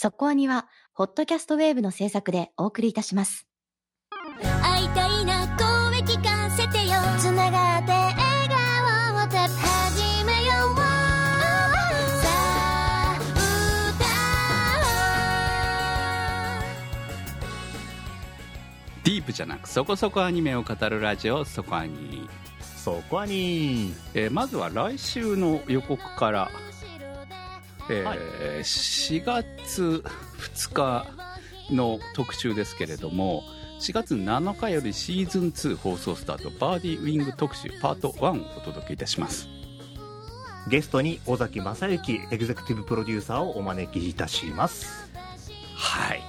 そこアニは、ホットキャストウェーブの制作でお送りいたします。会いたいな声聞かせてよ。つながって笑顔を始めよう。さあディープじゃなくそこそこアニメを語るラジオそこアニ、そこにえーまずは来週の予告から、えーはい4月2日の特集ですけれども4月7日よりシーズン2放送スタートバーディーウィング特集パート1をお届けいたします。ゲストに尾崎正幸エグゼクティブプロデューサーをお招きいたします。はい。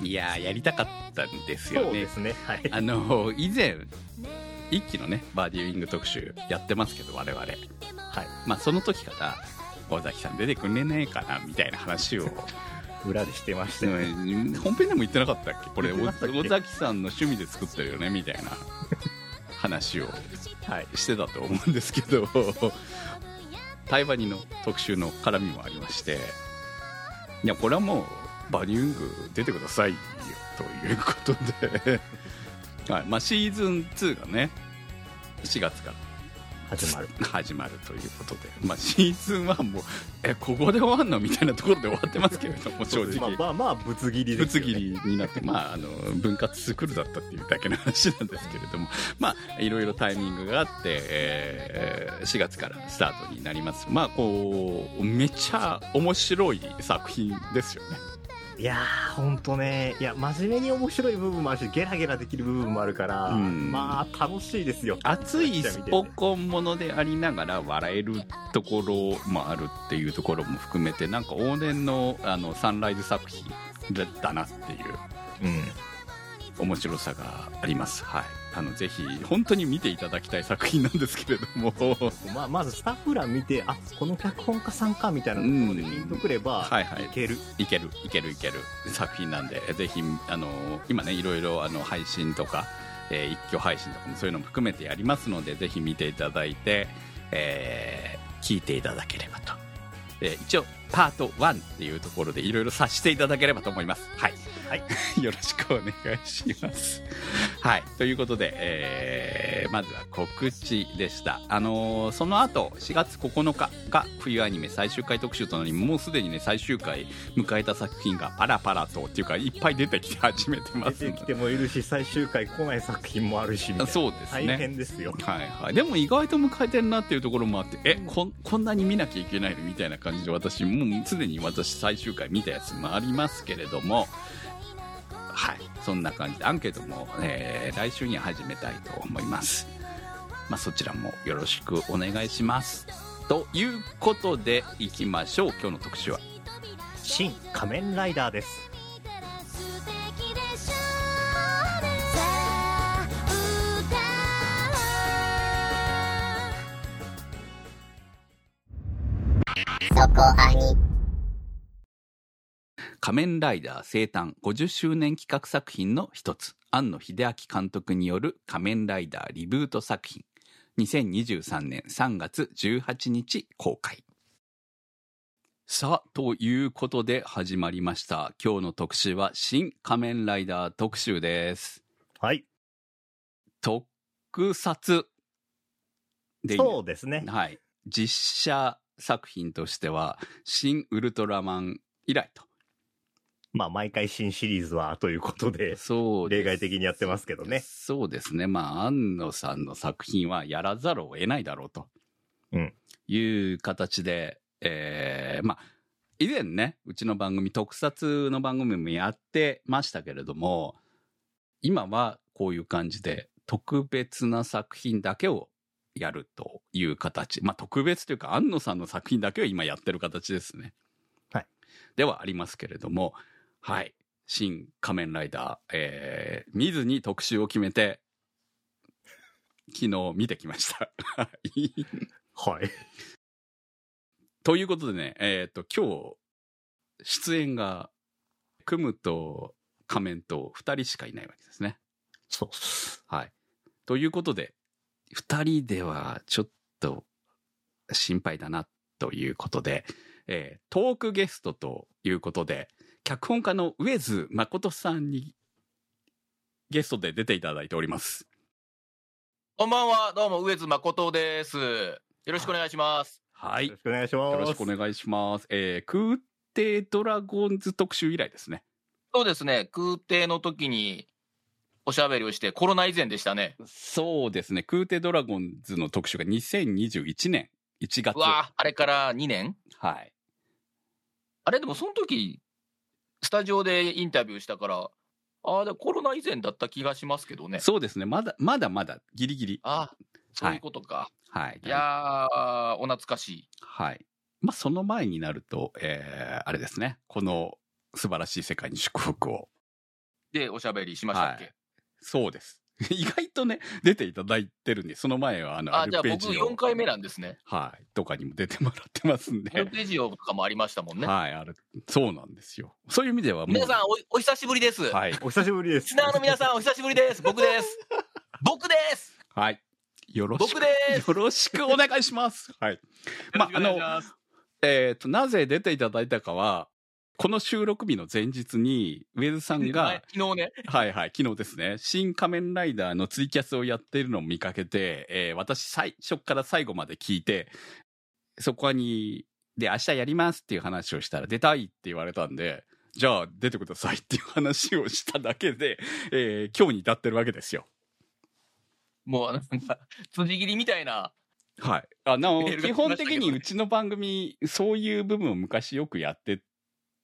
いやーやりたかったんですよね。そうですね。はい。あの以前一期のねバーディーウィング特集やってますけど我々。はい。まあその時から尾崎さん出てくんれねえかなみたいな話を 裏でしてました。よねうん。本編でも言ってなかったっけ？これ尾崎さんの趣味で作ってるよね？みたいな話をはい。してたと思うんですけど対話にの特集の絡みもありましていやこれはもうバニュング出てくださいよということで、はい。まあ、シーズン2がね4月から始まる。始まるということで、まあ、シーズン1もえここで終わんのみたいなところで終わってますけれども正直。まあまあまあぶつ切りぶつですよ、ね、切りになって、まあ、あの分割スクールだったっていうだけの話なんですけれども、まあ、いろいろタイミングがあって、えー4月からスタートになります。まあ、こう、めっちゃ面白い作品ですよね。いやーほんとねいや真面目に面白い部分もあるしゲラゲラできる部分もあるから、うんまあ楽しいですよ熱いスポンコンものでありながら笑えるところもあるっていうところも含めて、なんか往年のあのサンライズ作品だだなっていううん面白さがあります。はい。あの、ぜひ、本当に見ていただきたい作品なんですけれども、まあ、まずスタッフ欄見てあこの脚本家さんかみたいなところでピンとくれば、はいはいいけるいける、いける、いける作品なんで、ぜひ、あの、今ね、いろいろ、あの、配信とか、えー一挙配信とかもそういうのも含めてやりますので、ぜひ見ていただいて、えー聞いていただければと。えー一応、パート1っていうところでいろいろ察していただければと思います。はい。はい。よろしくお願いします。はい。ということで、えーまずは告知でした。あのーその後、4月9日が冬アニメ最終回特集となり、もうすでにね、最終回迎えた作品がパラパラと、っていうか、いっぱい出てきて始めてます出てきてもいるし最終回来ない作品もあるしそうですね。大変ですよ。はいはい、でも意外と迎えてるなっていうところもあってえこんこんなに見なきゃいけないのみたいな感じで私もうすでに私最終回見たやつもありますけれども。はいそんな感じでアンケートも、えー来週には始めたいと思います、まあ、そちらもよろしくお願いします。ということでいきましょう。今日の特集は。新仮面ライダーです。素敵でしょさあ仮面ライダー生誕50周年企画作品の一つ、庵野秀明監督による仮面ライダーリブート作品、2023年3月18日公開。さあ、ということで始まりました。今日の特集は新仮面ライダー特集です。はい特撮でそうですねはい。実写作品としては、新ウルトラマン以来と。まあ毎回新シリーズはということでそう例外的にやってますけどねそうですね。まあ、安野さんの作品はやらざるを得ないだろうと。うんいう形で、えーまあ、以前ね、うちの番組、特撮の番組もやってましたけれども、今はこういう感じで、特別な作品だけをやるという形。まあ、特別というか、安野さんの作品だけを今やってる形ですね。はい。ではありますけれども、はい。新仮面ライダー、えー、見ずに特集を決めて、昨日見てきました。はいはいということでね、えっ、と、今日、出演が、クムと仮面と二人しかいないわけですね。そうっすはい。ということで、二人ではちょっと心配だなということで、えートークゲストということで、脚本家の上津誠さんにゲストで出ていただいております。こんばんは、どうも、上津誠です。よろしくお願いします。はい。よろしくお願いします。よろしくお願いします。えー、空挺ドラゴンズ特集以来ですね。そうですね、空挺の時におしゃべりをして、コロナ以前でしたね。そうですね。空挺ドラゴンズの特集が2021年1月。うわあれから2年？はい。あれでもその時、スタジオでインタビューしたから、ああ、コロナ以前だった気がしますけどね。そうですね。まだ、まだまだ、ギリギリ。ああ、そういうことか。はい。い、やー、お懐かしい。はい。まあ、その前になると、えー、あれですね。この素晴らしい世界に祝福を。で、おしゃべりしましたっけ、はいそうです。意外とね、出ていただいてるんで、その前は、あの、あじゃあ僕ペジオ4回目なんですね。はい。とかにも出てもらってますんアルで。ペジオとかもありましたもんね。はい、ある。そうなんですよ。そういう意味ではもう。皆さんお、お久しぶりです。はい。お久しぶりです。リスナーの皆さん、お久しぶりです。僕です。僕です。はい。よろしく。僕です。よろしくお願いします。はい。まあ、あの、えっ、と、なぜ出ていただいたかは、この収録日の前日に、ウェズさんはいが、昨日ね。はいはい、昨日ですね、新仮面ライダーのツイキャスをやっているのを見かけて、えー私最初から最後まで聞いて、そこに、で、明日やりますっていう話をしたら、出たいって言われたんで、じゃあ出てくださいっていう話をしただけで、えー今日に至ってるわけですよ。もうなんか、辻切りみたいな。はい。あ基本的にうちの番組、そういう部分を昔よくやって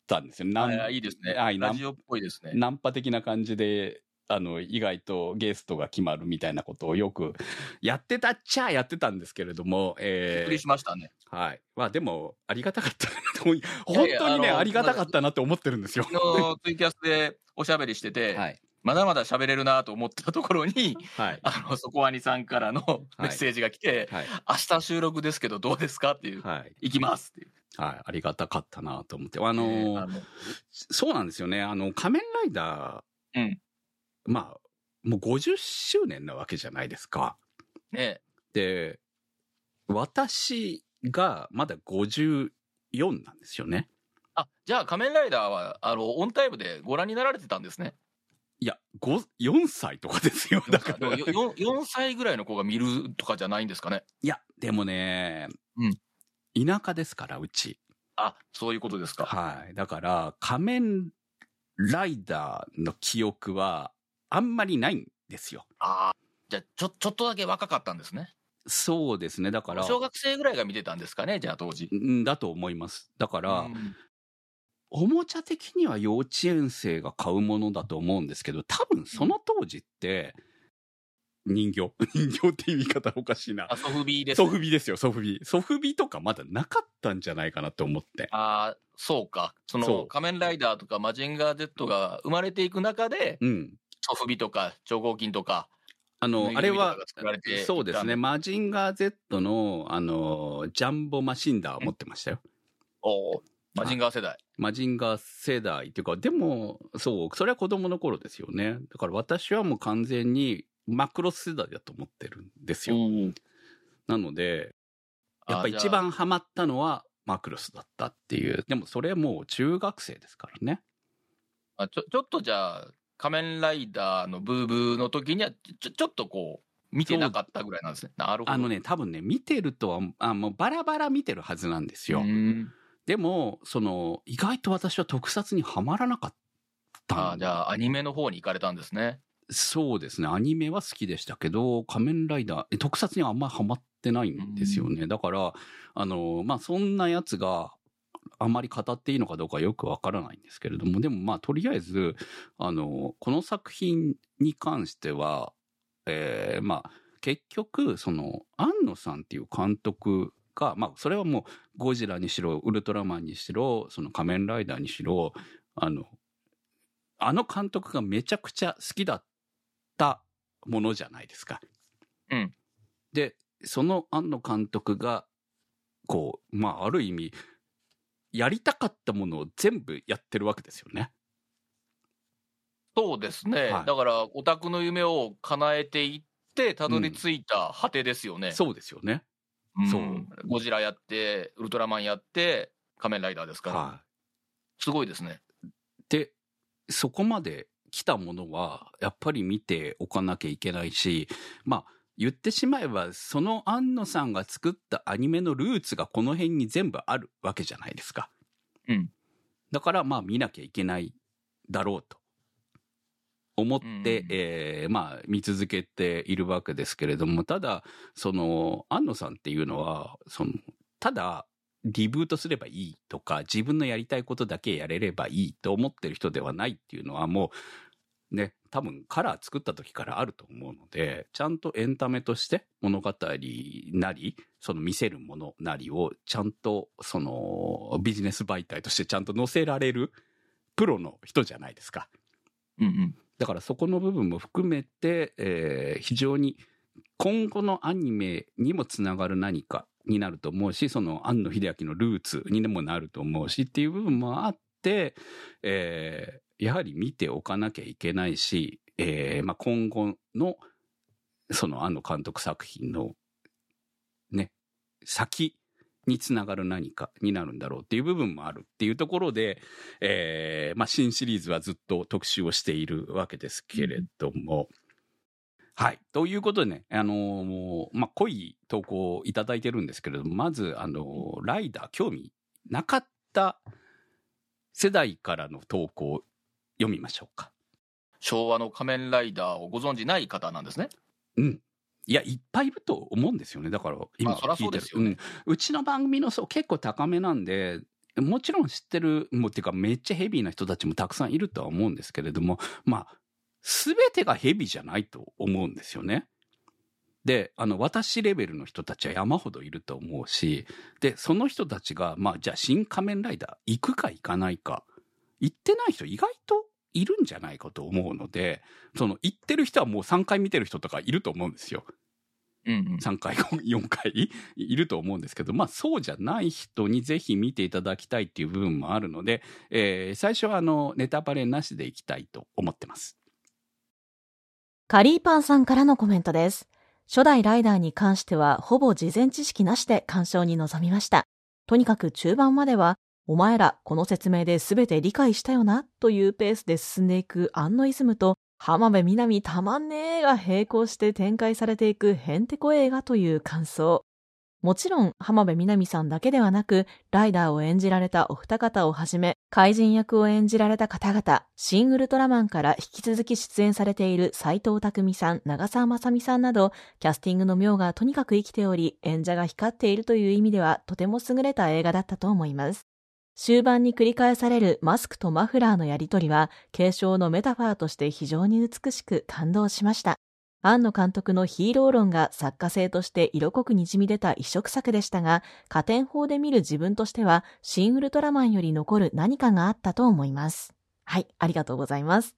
たんですよ。なんあいいですね。はいラジオっぽいですね。ナンパ的な感じで、あの、意外とゲストが決まるみたいなことをよくやってたっちゃやってたんですけれども、びっえくりしましたね。ーはい。まあでも、ありがたかった本当にね、ありがたかったなって思ってるんですよ。昨日ツイキャスでおしゃべりしてて、はい。まだまだ喋れるなと思ったところに、はい。あの、そこはにさんからのメッセージが来て、はい。明日収録ですけどどうですかっていう。はい。行きますっていう。はい。ありがたかったなと思って。あのえーーあのそうなんですよね。あの、仮面ライダー、うんまあ、もう50周年なわけじゃないですか。ねで、私がまだ54なんですよね。あ、じゃあ仮面ライダーは、あの、オンタイムでご覧になられてたんですね。いや、5 4歳とかですよ。だから。でもよ 4, 歳ぐらいの子が見るとかじゃないんですかね。いや、でもね、うん田舎ですから、うち。あ、そういうことですか。はい。だから、仮面ライダーの記憶は、あんまりないんですよ。ああ。じゃあ、ちょ、ちょっとだけ若かったんですね。そうですね。だから、小学生ぐらいが見てたんですかね、じゃあ当時。うんだと思います。だから、うんおもちゃ的には幼稚園生が買うものだと思うんですけど、多分その当時って、人形 人形っていう言い方おかしいなあ、。ソフビです、ソフビですよ、ソフビ。ソフビとかまだなかったんじゃないかなと思って。ああ、そうか。その仮面ライダーとかマジンガー Z が生まれていく中で、うん。ソフビとか超合金とか、あの、あれはそうですね、マジンガー Z の、あの、ジャンボマシンダー持ってましたよ。おーマジンガー世代。マジンガー世代っていうか、でも、そう、それは子供の頃ですよね。だから私はもう完全にマクロス世代だと思ってるんですよ。なので、やっぱ一番ハマったのはマクロスだったっていう。でもそれはもう中学生ですからね。あちょちょっとじゃあ、仮面ライダーのブーブーの時には、ちょちょっとこう、見てなかったぐらいなんですね。なるほど。あのね、多分ね、見てるとは、あもうバラバラ見てるはずなんですよ。うんでも、その、意外と私は特撮にはまらなかったあじゃあ、アニメの方に行かれたんですね。そうですね。アニメは好きでしたけど、仮面ライダー、え特撮にはあんまりハマってないんですよね。だから、あの、まあ、そんなやつがあんまり語っていいのかどうかよくわからないんですけれども、でもまあ、とりあえず、あの、この作品に関しては、えーまあ、結局、その、安野さんっていう監督が、まあ、それはもう、ゴジラにしろ、ウルトラマンにしろ、その仮面ライダーにしろ、あの、あの監督がめちゃくちゃ好きだったものじゃないですか。うん。で、その庵野監督が、こう、まあ、ある意味、やりたかったものを全部やってるわけですよね。そうですね。はいだから、オタクの夢を叶えていって、たどり着いた果てですよね。そうですよね。うんそうゴジラやって、ウルトラマンやって、仮面ライダーですから。はすごいですね。い。で、そこまで来たものは、やっぱり見ておかなきゃいけないし、まあ、言ってしまえば、その庵野さんが作ったアニメのルーツがこの辺に全部あるわけじゃないですか。うん。だから、まあ、見なきゃいけないだろうと思って、うんえーまあ、見続けているわけですけれども、ただ、その、庵野さんっていうのは、その、ただ、リブートすればいいとか、自分のやりたいことだけやれればいいと思ってる人ではないっていうのはもう、ね、多分カラー作った時からあると思うので、ちゃんとエンタメとして物語なり、その見せるものなりをちゃんとそのビジネス媒体としてちゃんと載せられるプロの人じゃないですか。うんうん。だからそこの部分も含めて、えー非常に今後のアニメにもつながる何かになると思うし、その庵野秀明のルーツにでもなると思うしっていう部分もあって、えーやはり見ておかなきゃいけないし、えーまあ、今後のその庵野監督作品のね、先につながる何かになるんだろうっていう部分もあるっていうところで、えーまあ、新シリーズはずっと特集をしているわけですけれども、はい。ということでね、あのーもうまあ、濃い投稿をいただいてるんですけれども、まず、あのーライダー興味なかった世代からの投稿を読みましょうか。昭和の仮面ライダーをご存じない方なんですね。うん。いや、いっぱいいると思うんですよね。だから、今まあそりゃそうですよね聞いてるうんうちの番組の層結構高めなんで、もちろん知ってる、もうっていうかめっちゃヘビーな人たちもたくさんいるとは思うんですけれども、まあ、すべてがヘビーじゃないと思うんですよね。で、あの、私レベルの人たちは山ほどいると思うし、で、その人たちが、まあ、じゃあ、新仮面ライダー行くか行かないか、行ってない人意外といるんじゃないかと思うので、その、行ってる人はもう3回見てる人とかいると思うんですよ。うんうん。3回、4回いると思うんですけど、まあそうじゃない人にぜひ見ていただきたいっていう部分もあるので、えー最初はあの、ネタバレなしでいきたいと思ってます。カリーパンさんからのコメントです。初代ライダーに関してはほぼ事前知識なしで鑑賞に臨みました。とにかく中盤までは、お前らこの説明で全て理解したよなというペースで進んでいくアンノイズムと浜辺美波たまんねーが並行して展開されていくヘンテコ映画という感想。もちろん浜辺美波さんだけではなく、ライダーを演じられたお二方をはじめ、怪人役を演じられた方々、シン・ウルトラマンから引き続き出演されている斎藤匠さん、長澤まさみさんなど、キャスティングの妙がとにかく生きており、演者が光っているという意味では、とても優れた映画だったと思います。終盤に繰り返されるマスクとマフラーのやりとりは、継承のメタファーとして非常に美しく感動しました。庵野監督のヒーロー論が作家性として色濃くにじみ出た異色作でしたが、加点法で見る自分としては、シン・ウルトラマンより残る何かがあったと思います。はい、ありがとうございます。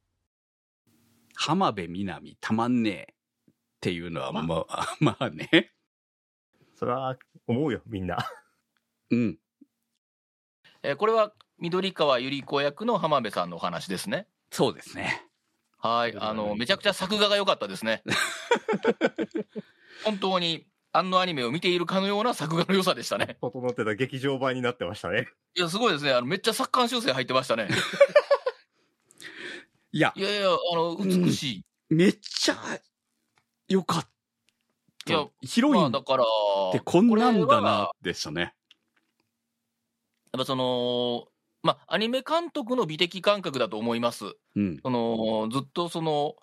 浜辺美波たまんねえっていうのは、ままあ、まあね。それは思うよ、みんな。うん。えーこれは緑川百合子役の浜辺さんのお話ですね。そうですね。はい。あの、めちゃくちゃ作画が良かったですね。本当に、あのアニメを見ているかのような作画の良さでしたね。整ってた劇場版になってましたね。いや、すごいですね。あの、めっちゃ作家修正入ってましたね。いやい、やいや、あの、美しい。めっちゃよかった。いやヒロインっまあだから、てこんなんだな、でしたね。やっぱその、まあ、アニメ監督の美的感覚だと思います。うん。その、ずっとその、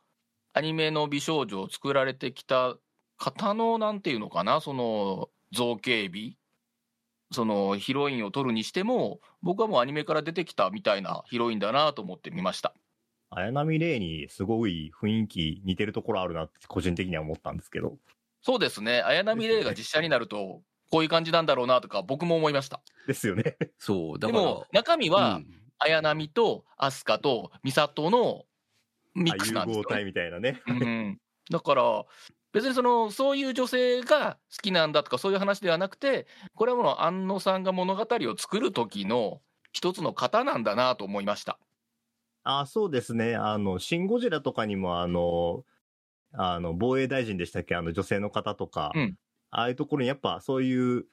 アニメの美少女を作られてきた方の、なんていうのかな、その、造形美。その、ヒロインを撮るにしても、僕はもうアニメから出てきたみたいなヒロインだなと思って見ました。綾波レイにすごい雰囲気似てるところあるなって個人的には思ったんですけど。そうですね。綾波レイが実写になると、こういう感じなんだろうなとか、僕も思いました。ですよね。そう、だから。でも、中身は、うん綾波と飛鳥と美里のミックスなんですよ、ね。融合体みたいなね。うん、だから、別にその、そういう女性が好きなんだとか、そういう話ではなくて、これはもう、安野さんが物語を作る時の一つの型なんだなと思いました。あ、そうですね。あの、シン・ゴジラとかにも、あの、あの、防衛大臣でしたっけ？あの、女性の方とか、うんああいうところにやっぱそういう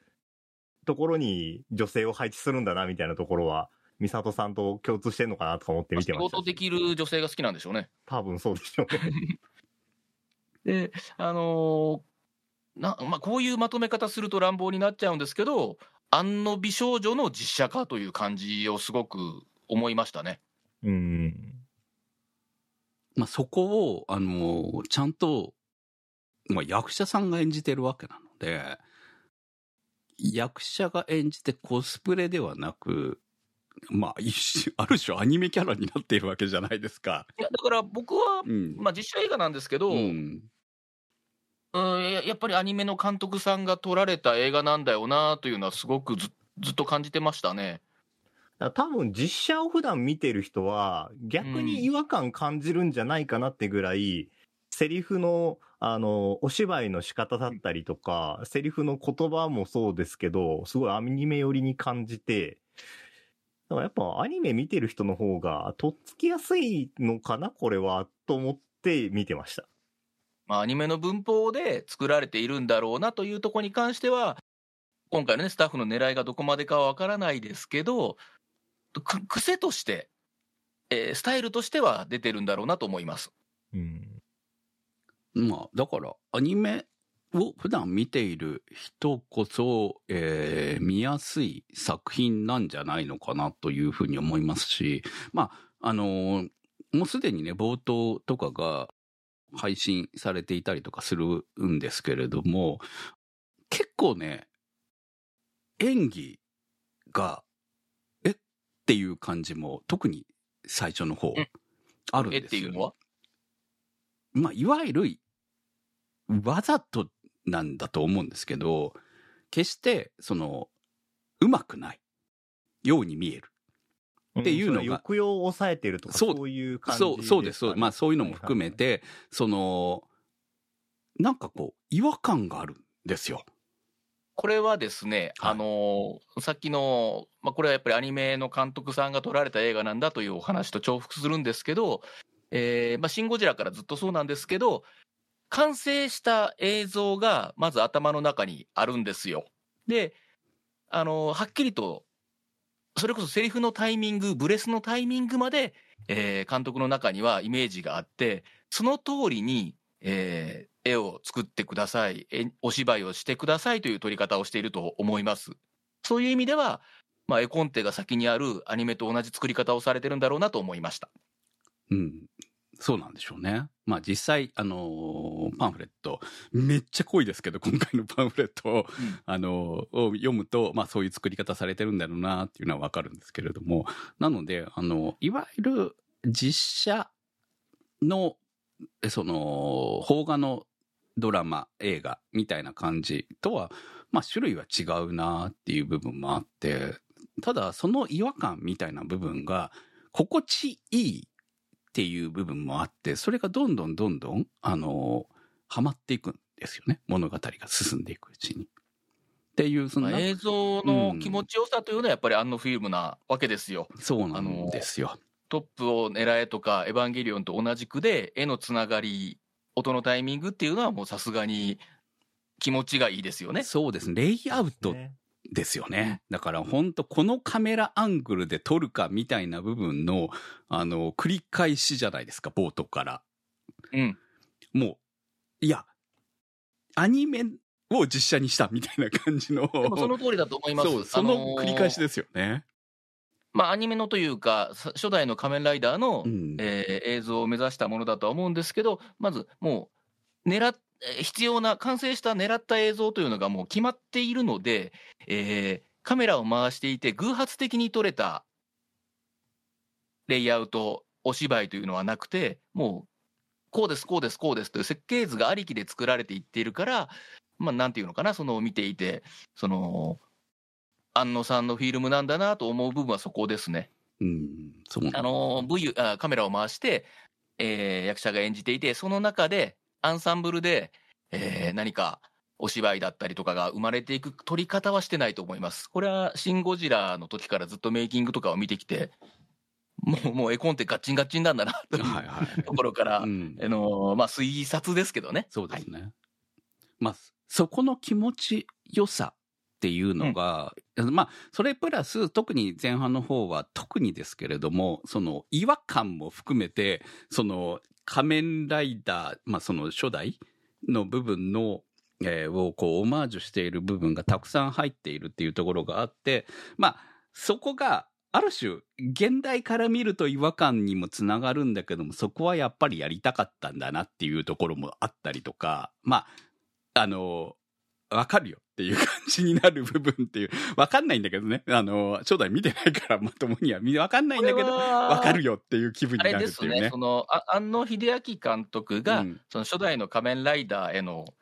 ところに女性を配置するんだな、みたいなところは美里さんと共通してんのかなとか思って見て仕ましたし。事できる女性が好きなんでしょうね。多分そうでしょうね。で、あのーなまあ、こういうまとめ方すると乱暴になっちゃうんですけど、安の美少女の実写化という感じをすごく思いましたね。うん。まあ、そこを、あの、ちゃんと、まあ、役者さんが演じてるわけなので、役者が演じてコスプレではなく、まあ、一種、ある種アニメキャラになっているわけじゃないですか。いやだから僕は、うん。まあ、実写映画なんですけど、ううんん。ややっぱりアニメの監督さんが撮られた映画なんだよなというのは、すごくずずっと感じてましたね。多分実写を普段見てる人は逆に違和感感じるんじゃないかなってぐらい、セリフの、あの、お芝居の仕方だったりとか、セリフの言葉もそうですけど、すごいアニメ寄りに感じて、だからやっぱアニメ見てる人の方がとっつきやすいのかなこれは、と思って見てました。まあ、アニメの文法で作られているんだろうなというところに関しては、今回のね、スタッフの狙いがどこまでかはわからないですけど、く癖として、えースタイルとしては出てるんだろうなと思います。うん。まあ、だから、アニメを普段見ている人こそ、えー見やすい作品なんじゃないのかなというふうに思いますし、まあ、あのーもうすでにね、冒頭とかが配信されていたりとかするんですけれども、結構ね、演技が、えっていう感じも、特に最初の方あるんですよ、っていうのは？まあ、いわゆる、わざとなんだと思うんですけど、決して、その、うまくないように見える。っていうのがんそれ抑揚を抑えてるとか、そうそういう感じそう、そうです。そうまあ、そういうのも含めて、その、なんかこう、違和感があるんですよ。これはですね、はいあのーさっきの、まあ、これはやっぱりアニメの監督さんが撮られた映画なんだというお話と重複するんですけど、えーまあ、シン・ゴジラからずっとそうなんですけど、完成した映像がまず頭の中にあるんですよ。で、あのはっきりと、それこそセリフのタイミング、ブレスのタイミングまで、えー監督の中にはイメージがあって、その通りに、えー絵を作ってください、お芝居をしてくださいという撮り方をしていると思います。そういう意味では、まあ、絵コンテが先にあるアニメと同じ作り方をされてるんだろうなと思いました。うん。そうなんでしょうね。まあ実際、あのーパンフレット、めっちゃ濃いですけど、今回のパンフレットを、あのーを読むと、まあそういう作り方されてるんだろうなっていうのはわかるんですけれども、なので、あの、いわゆる実写の、えその、邦画のドラマ、映画みたいな感じとは、まあ種類は違うなっていう部分もあって、ただその違和感みたいな部分が心地いいっていう部分もあって、それがどんどんどんどん、あの、はまっていくんですよね。物語が進んでいくうちに。っていう、そんな、まあ映像の気持ちよさというのはやっぱりアンノフィルムなわけですよ。そうなんですよ。トップを狙えとか、エヴァンゲリオンと同じくで、絵のつながり、音のタイミングっていうのはもうさすがに気持ちがいいですよね。そうですね。レイアウトねですよね。だから本当このカメラアングルで撮るかみたいな部分の、あの、繰り返しじゃないですか、冒頭から。うん。もう、いや、アニメを実写にしたみたいな感じの。その通りだと思います。そう、その繰り返しで。ですよね。まあアニメのというか、さ初代の仮面ライダーの、うん。えー映像を目指したものだとは思うんですけど、まずもう、狙っ、えー必要な、完成した狙った映像というのがもう決まっているので、えーカメラを回していて偶発的に撮れたレイアウト、お芝居というのはなくて、もう、こうです、こうです、こうですという設計図がありきで作られていっているから、まあ、なんていうのかな、その見ていて、その、安野さんのフィルムなんだなと思う部分はそこですね。うん、そうあの V あカメラを回して、えー役者が演じていて、その中でアンサンブルで、えー何かお芝居だったりとかが生まれていく撮り方はしてないと思います。これはシン・ゴジラの時からずっとメイキングとかを見てきて、もうもう絵コンテガッチンガッチンなんだなというはいはい。ところから、うんあのまあ、推察ですけどね。そうですね。まあ、そこの気持ちよさっていうのが、まあ、それプラス、特に前半の方は、特にですけれども、その違和感も含めて、その仮面ライダー、まあ、その初代の部分の、えーをこうオマージュしている部分がたくさん入っているっていうところがあって、まあ、そこが、ある種、現代から見ると違和感にもつながるんだけども、そこはやっぱりやりたかったんだなっていうところもあったりとか、まあ、あの、わかるよっていう感じになる部分っていう、わかんないんだけどね。あの、初代見てないからまともには見わかんないんだけど、わわかるよっていう気分あれになるですね、っていうね。その、あ庵野秀明監督が、うんその初代の仮面ライダーへの、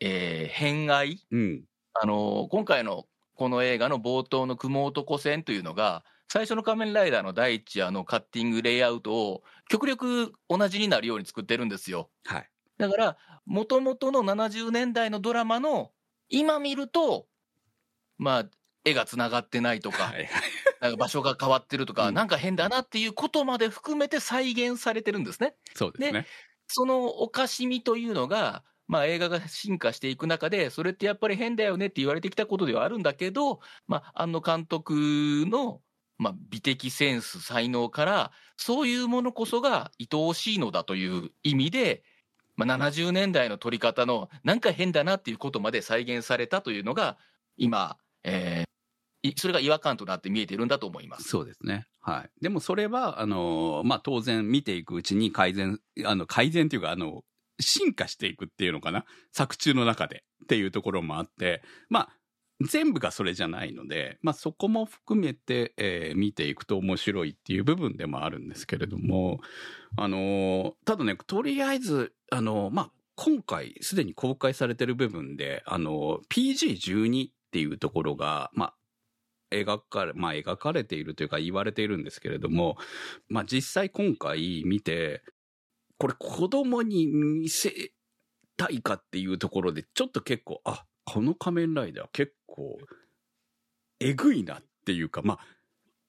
えー偏愛？うん。あの今回のこの映画の冒頭の雲男戦というのが、最初の仮面ライダーの第一話のカッティングレイアウトを極力同じになるように作ってるんですよ。はい。だから、もともとの70年代のドラマの、今見ると、まあ、絵がつながってないとか、はい。なんか場所が変わってるとか、うんなんか変だなっていうことまで含めて再現されてるんですね。そうですね。そのおかしみというのが、まあ、映画が進化していく中で、それってやっぱり変だよねって言われてきたことではあるんだけど、まあ、庵野監督の、まあ、美的センス、才能から、そういうものこそが愛おしいのだという意味で、まあ、70年代の撮り方の、なんか変だなっていうことまで再現されたというのが、今、えーそれが違和感となって見えてるんだと思います。そうですね。はい。でもそれは、あの、まあ、当然見ていくうちに改善、あの、改善っていうか、あの、進化していくっていうのかな作中の中でっていうところもあって、まあ、全部がそれじゃないので、まあ、そこも含めて、えー見ていくと面白いっていう部分でもあるんですけれども、あの、ただね、とりあえず、あの、まあ、今回すでに公開されてる部分で、あの、PG12 っていうところが、まあ、描かれ、まあ描かれているというか言われているんですけれども、まあ実際今回見て、これ子供に見せたいかっていうところで、ちょっと結構、あ、この仮面ライダー結構、えぐいなっていうか、まあ、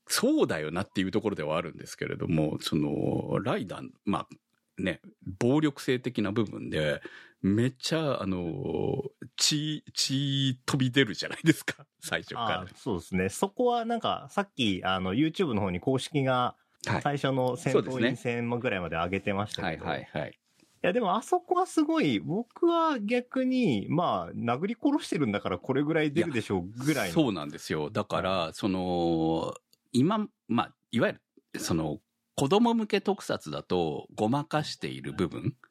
そうだよなっていうところではあるんですけれども、その、ライダー、まあ、ね、暴力性的な部分で、めっちゃ、あの、血、血飛び出るじゃないですか、最初からあ。そうですね。そこはなんか、さっき、あの、YouTube の方に公式が、はい。最初の戦闘員戦ぐらいまで上げてましたはいけど、はいはい。いや、でもあそこはすごい、僕は逆に、まあ、殴り殺してるんだからこれぐらい出るでしょうぐらいの。そうなんですよ。だから、その、今、まあ、いわゆる、その、子供向け特撮だと、ごまかしている部分っ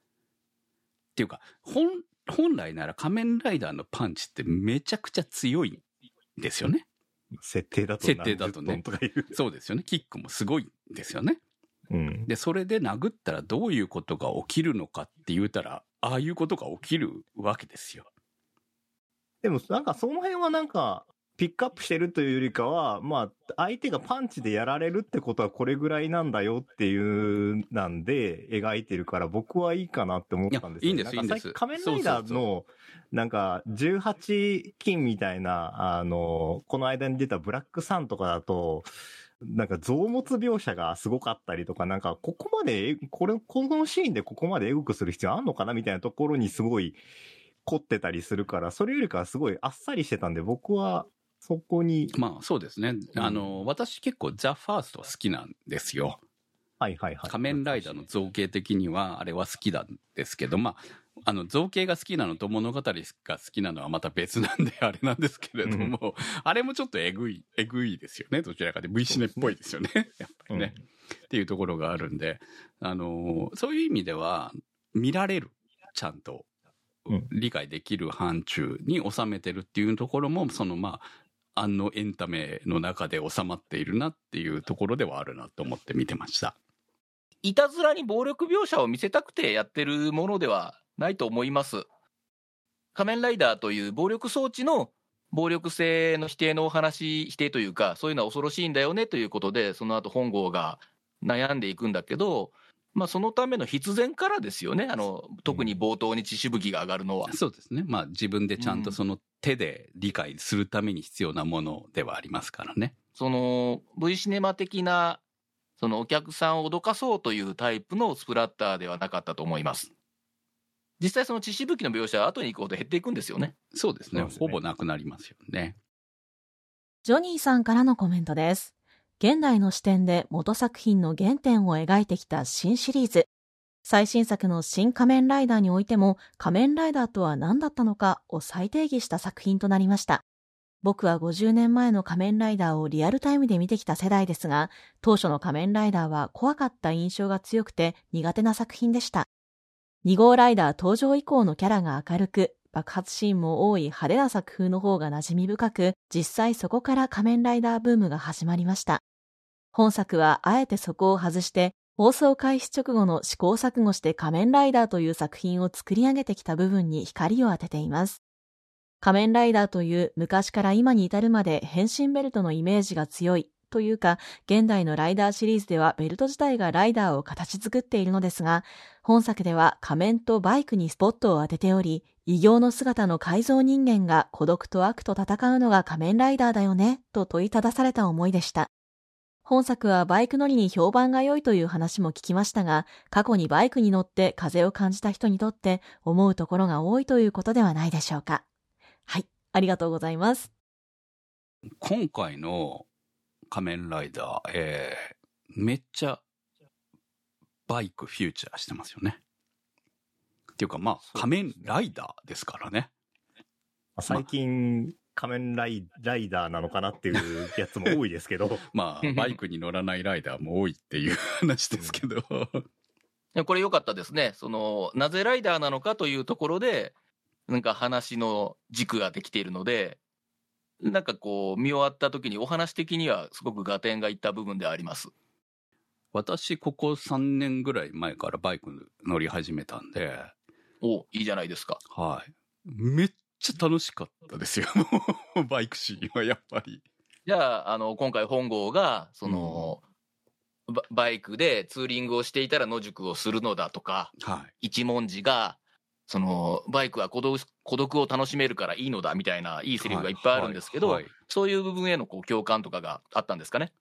ていうか、本、本来なら仮面ライダーのパンチってめちゃくちゃ強いんですよね。設定だと。設定だとね。そうですよね。キックもすごいんですよね。うん。で、それで殴ったらどういうことが起きるのかって言うたら、ああいうことが起きるわけですよ。でも、なんかその辺はなんか、ピックアップしてるというよりかは、まあ、相手がパンチでやられるってことはこれぐらいなんだよっていうなんで描いてるから僕はいいかなって思ったんですよ、いやいいんですいいんです仮面ライダーの、なんか、18金みたいな、あの、この間に出たブラックサンとかだと、なんか臓物描写がすごかったりとか、なんかここまで、これ、このシーンでここまでエゴくする必要あんのかなみたいなところにすごい凝ってたりするから、それよりかはすごいあっさりしてたんで、僕はそこに、まあ、そうですね。んあの、私結構ザ・ファーストは好きなんですよ。はいはいはい。仮面ライダーの造形的にはあれは好きなんですけど、まあ、あの造形が好きなのと物語が好きなのはまた別なんであれなんですけれども、あれもちょっとえぐい、えぐいですよね。どちらかで V シネっぽいですよね。やっぱりね、っていうところがあるんで、あのーそういう意味では見られる。ちゃんとうん理解できる範疇に収めてるっていうところも、そのまあ、あのエンタメの中で収まっているなっていうところではあるなと思って見てました。いたずらに暴力描写を見せたくてやってるものではないと思います。仮面ライダーという暴力装置の暴力性の否定のお話、否定というか、そういうのは恐ろしいんだよねということで、その後本郷が悩んでいくんだけど、まあ、そのための必然からですよね、あの特に冒頭に血しぶきが上がるのは。そうですね。まあ自分でちゃんとその手で理解するために必要なものではありますからね。その V シネマ的な、そのお客さんを脅かそうというタイプのスプラッターではなかったと思います。実際その血しぶきの描写は後に行くほど減っていくんですよね。そうですねそうですねほぼなくなりますよね。ジョニーさんからのコメントです。現代の視点で元作品の原点を描いてきた新シリーズ。最新作の新仮面ライダーにおいても仮面ライダーとは何だったのかを再定義した作品となりました。僕は50年前の仮面ライダーをリアルタイムで見てきた世代ですが、当初の仮面ライダーは怖かった印象が強くて苦手な作品でした。2号ライダー登場以降のキャラが明るく、爆発シーンも多い派手な作風の方が馴染み深く、実際そこから仮面ライダーブームが始まりました。本作はあえてそこを外して、放送開始直後の試行錯誤して仮面ライダーという作品を作り上げてきた部分に光を当てています。仮面ライダーという昔から今に至るまで変身ベルトのイメージが強いというか、現代のライダーシリーズではベルト自体がライダーを形作っているのですが、本作では仮面とバイクにスポットを当てており、異形の姿の改造人間が孤独と悪と戦うのが仮面ライダーだよね、と問いただされた思いでした。本作はバイク乗りに評判が良いという話も聞きましたが、過去にバイクに乗って風を感じた人にとって思うところが多いということではないでしょうか。はい、ありがとうございます。今回の仮面ライダー、えー、めっちゃバイクフューチャーしてますよね。っていうかまあ仮面ライダーですからね。最近、仮面ライライダーなのかなっていうやつも多いですけど、まあバイクに乗らないライダーも多いっていう話ですけど。でこれ良かったですね。その、なぜライダーなのかというところで、なんか話の軸ができているので、なんかこう、見終わった時にお話的にはすごく合点がいった部分ではあります。私ここ3年ぐらい前からバイク乗り始めたんで、おいいじゃないですか。はい。めっちゃ楽しかったですよ。バイクシーンはやっぱり。じゃあ、あの、今回本郷が、その、ババイクでツーリングをしていたら野宿をするのだとか、はい。一文字が、その、バイクは孤独孤独を楽しめるからいいのだみたいないいセリフがいっぱいあるんですけど、はいはいそういう部分へのこう共感とかがあったんですかね。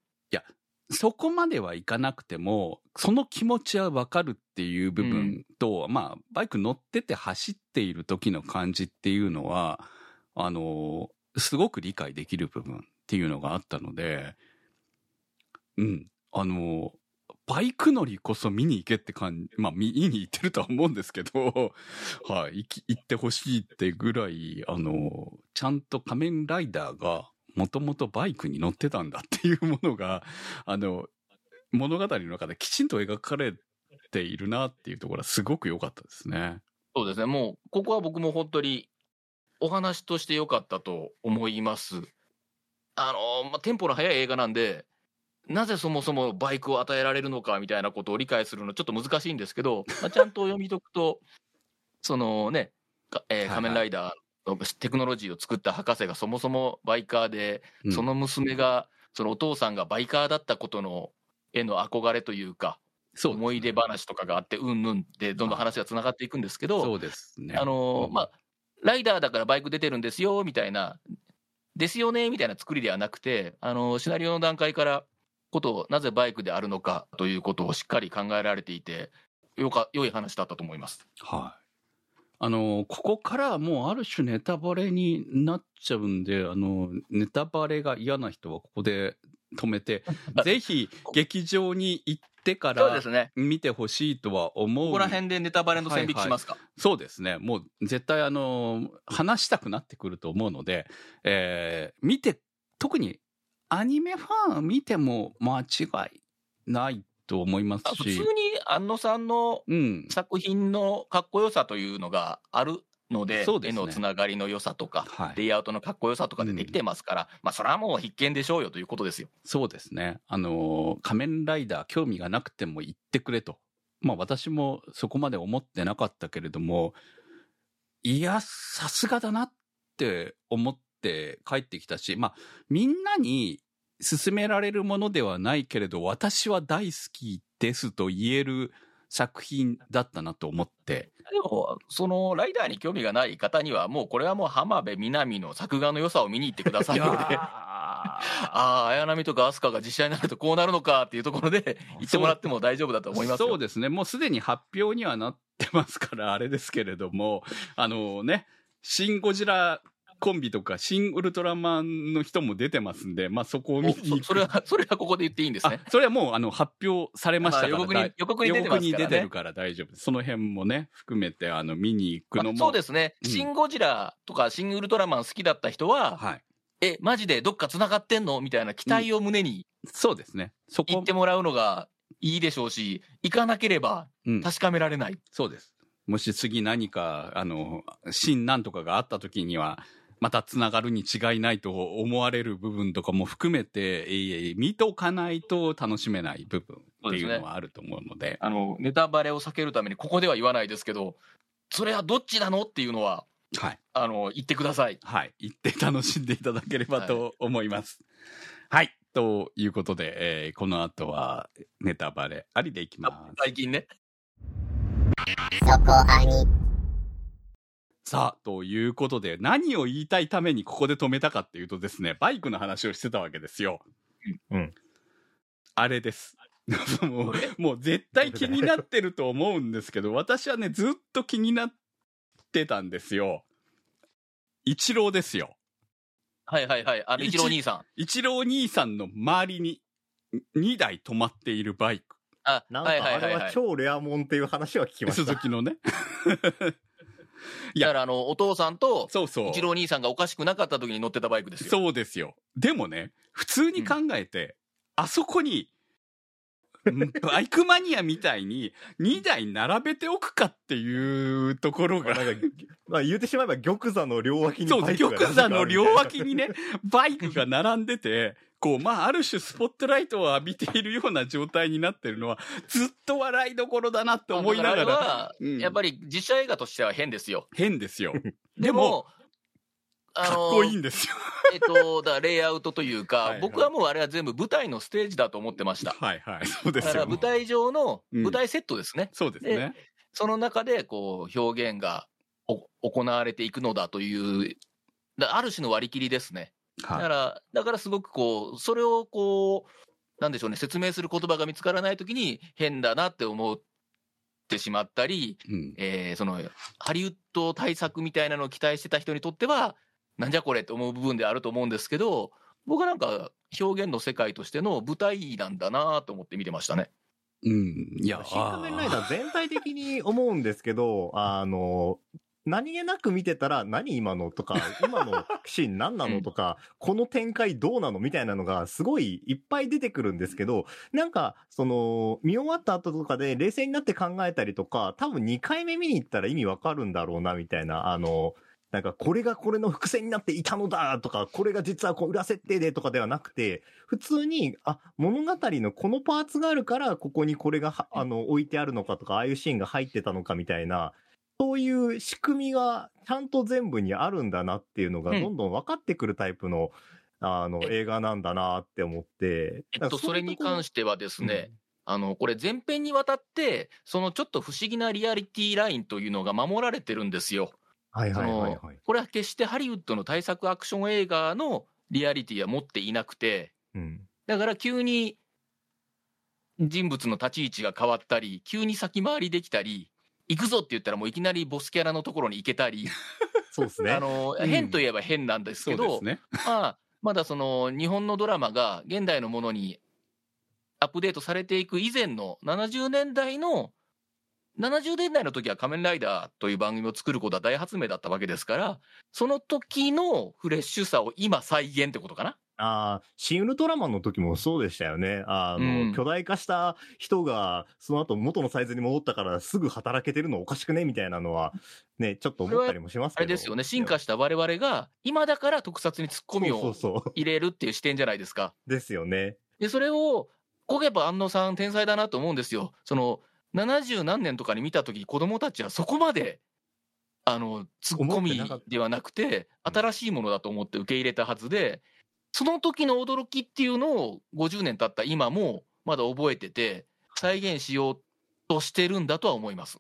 そこまではいかなくても、その気持ちはわかるっていう部分と、まあ、バイク乗ってて走っている時の感じっていうのは、あの、すごく理解できる部分っていうのがあったので、うん、あの、バイク乗りこそ見に行けって感じ、まあ見に行ってるとは思うんですけど、はい、行ってほしいってぐらい、あの、ちゃんと仮面ライダーがもともとバイクに乗ってたんだっていうものが、あの、物語の中できちんと描かれているなっていうところはすごく良かったですね。そうですね。もう、ここは僕も本当に、お話として良かったと思います。あの、まあ、テンポの速い映画なんで、なぜそもそもバイクを与えられるのかみたいなことを理解するのちょっと難しいんですけど、まあ、ちゃんと読み解くと、そのね、かえー仮面ライダーのテクノロジーを作った博士がそもそもバイカーで、うんその娘が、そのお父さんがバイカーだったことの、への憧れというか、そう思い出話とかがあって、うんぬんってどんどん話がつながっていくんですけど、そうですね。あのまあ、ライダーだからバイク出てるんですよ、みたいな、ですよね、みたいな作りではなくて、あのーシナリオの段階から、ことを、なぜバイクであるのかということをしっかり考えられていて、よか、良い話だったと思います。はい。あの、ここからはもうある種ネタバレになっちゃうんで、あの、ネタバレが嫌な人はここで止めて、ぜひ劇場に行ってからそうですね。見てほしいとは思う。ここら辺でネタバレの線引きしますか？そうですね。もう絶対あの、話したくなってくると思うので、えー見て、特にアニメファン見ても間違いないと思いますしあ普通に、安野さんのうん。作品のかっこよさというのがあるので、そうですね絵のつながりの良さとか、はい。レイアウトのかっこよさとかでできてますから、まあ、それはもう必見でしょうよということですよ。そうですね。あのー、仮面ライダー興味がなくても言ってくれと。まあ私もそこまで思ってなかったけれども、いや、さすがだなって思って帰ってきたし、まあみんなに勧められるものではないけれど、私は大好きですと言える作品だったなと思って。でも、そのライダーに興味がない方には、もうこれはもう浜辺美波の作画の良さを見に行ってくださいので、ああ、綾波とか飛鳥が実写になるとこうなるのかっていうところで 言ってもらっても大丈夫だと思いますよ。そうですね。もうすでに発表にはなってますから、あれですけれども、あのね、シン・ゴジラコンビとか、シン・ウルトラマンの人も出てますんで、まあそこを見に行くおそそれは、それはここで言っていいんですねあ。それはもうあの発表されましたから、まあ予告に予告に出てますからね予告に出てるから大丈夫です。その辺もね、含めてあの見に行くのも。まあそうですね、うんシン・ゴジラとかシン・ウルトラマン好きだった人は、はい。え、マジでどっか繋がってんのみたいな期待を胸にそうですね。そこ行ってもらうのがいいでしょうし、行かなければうん、確かめられない。そうです。もし次何か、あの、新なんとかがあった時には、またつながるに違いないと思われる部分とかも含めて、えー見とかないと楽しめない部分っていうのはあると思うので、あの、ネタバレを避けるためにここでは言わないですけど、それはどっちなのっていうのは、はい。あの、言ってください。はい。行って楽しんでいただければと思います。はい。ということで、えーこの後はネタバレありでいきます。最近ね。さあ、ということで、何を言いたいためにここで止めたかっていうとですね、バイクの話をしてたわけですよ。うん。あれです。もう、もう絶対気になってると思うんですけど、私はね、ずっと気になってたんですよ。一郎ですよ。はいはいはい。あの、一一郎兄さん。一郎兄さんの周りに2台止まっているバイク。あ、はいなんかあ。れは超レアもんっていう話は聞きました。鈴木のね。いやだからあの、お父さんと、そうそう。一郎兄さんがおかしくなかった時に乗ってたバイクですよ。そうですよ。でもね、普通に考えて、あそこに、んバイクマニアみたいに2台並べておくかっていうところが、なんか、まあ言うてしまえば玉座の両脇にそう、バイクが玉座の両脇にね、バイクが並んでて、こう、まあ、ある種スポットライトを浴びているような状態になってるのは、ずっと笑いどころだなって思いながらら、はうんやっぱり実写映画としては変ですよ。変ですよ。ででも、かっこいいんですよ。えっと、だレイアウトというか、はいはい僕はもうあれは全部舞台のステージだと思ってました。はいはい、そうですよ。だから舞台上のうん舞台セットですね。そうですね。その中でこう表現がお行われていくのだという、だある種の割り切りですね。だかはいら、だからすごくこう、それをこう、なんでしょうね、説明する言葉が見つからないときに変だなって思ってしまったり、うんえーその、ハリウッド対策みたいなのを期待してた人にとっては、なんじゃこれって思う部分であると思うんですけど、僕はなんか表現の世界としての舞台なんだなと思って見てましたね。うん。いや、新仮面ライダー全体的に思うんですけど、あの、何気なく見てたら、何今のとか、今のシーン何なのとか、この展開どうなのみたいなのがすごいいっぱい出てくるんですけど、なんか、その、見終わった後とかで冷静になって考えたりとか、多分2回目見に行ったら意味わかるんだろうな、みたいな、あの、なんか、これがこれの伏線になっていたのだとか、これが実はこう裏設定でとかではなくて、普通に、あ、物語のこのパーツがあるから、ここにこれがは、あの、置いてあるのかとか、ああいうシーンが入ってたのかみたいな、そういう仕組みがちゃんと全部にあるんだなっていうのが、うんどんどん分かってくるタイプの、あの、映画なんだなって思って。えっと、それに関ししてはですね、あの、これ前編にわたって、そのちょっと不思議なリアリティラインというのが守られてるんですよ。はいはいはいはい。これは決してハリウッドの対策アクション映画のリアリティは持っていなくて、うん。だから急に人物の立ち位置が変わったり、急に先回りできたり、行くぞって言ったらもういきなりボスキャラのところに行けたり、そうですね。あの、うん変といえば変なんですけどそうです、ね。まあ、まだその日本のドラマが現代のものにアップデートされていく以前の70年代の70年代の時は仮面ライダーという番組を作ることは大発明だったわけですから、その時のフレッシュさを今再現ってことかな。ああ、シン・ウルトラマンの時もそうでしたよね。あの、うん巨大化した人が、その後元のサイズに戻ったからすぐ働けてるのおかしくねみたいなのは、ね、ちょっと思ったりもしますけど。あれですよね、進化した我々が今だから特撮にツッコミそうそうをそう。入れるっていう視点じゃないですか。ですよね。で、それを、こげば安野さん天才だなと思うんですよ。その、70何年とかに見た時子供たちはそこまで、あの、ツッコミ思ってなかったではなくて、新しいものだと思って受け入れたはずで、その時の驚きっていうのを50年経った今もまだ覚えてて、再現しようとしてるんだとは思います。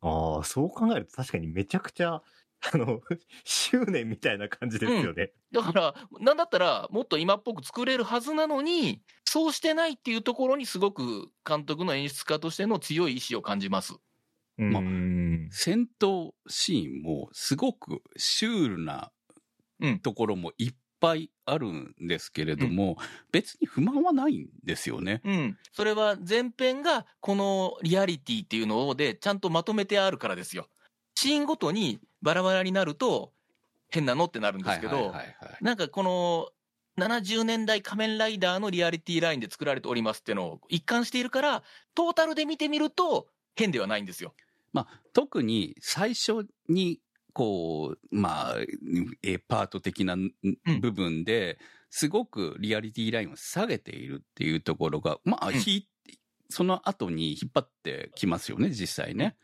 ああ、そう考えると確かにめちゃくちゃ あの、執念みたいな感じですよね。だから、なんだったら、もっと今っぽく作れるはずなのに、そうしてないっていうところに、すごく監督の演出家としての強い意志を感じます。まあうん戦闘シーンもすごくシュールなうんところもいっぱいあるんですけれども、別に不満はないんですよね。うん。それは前編が、このリアリティっていうので、ちゃんとまとめてあるからですよ。シーンごとにバラバラになると、変なのってなるんですけど、はいはいはいはいなんかこの、70年代仮面ライダーのリアリティラインで作られておりますっていうのを一貫しているから、トータルで見てみると変ではないんですよ。まあ、特に最初にこうまあえパート的な部分ですごくリアリティラインを下げているっていうところがまあ、うん。ひその後に引っ張ってきますよね実際ね。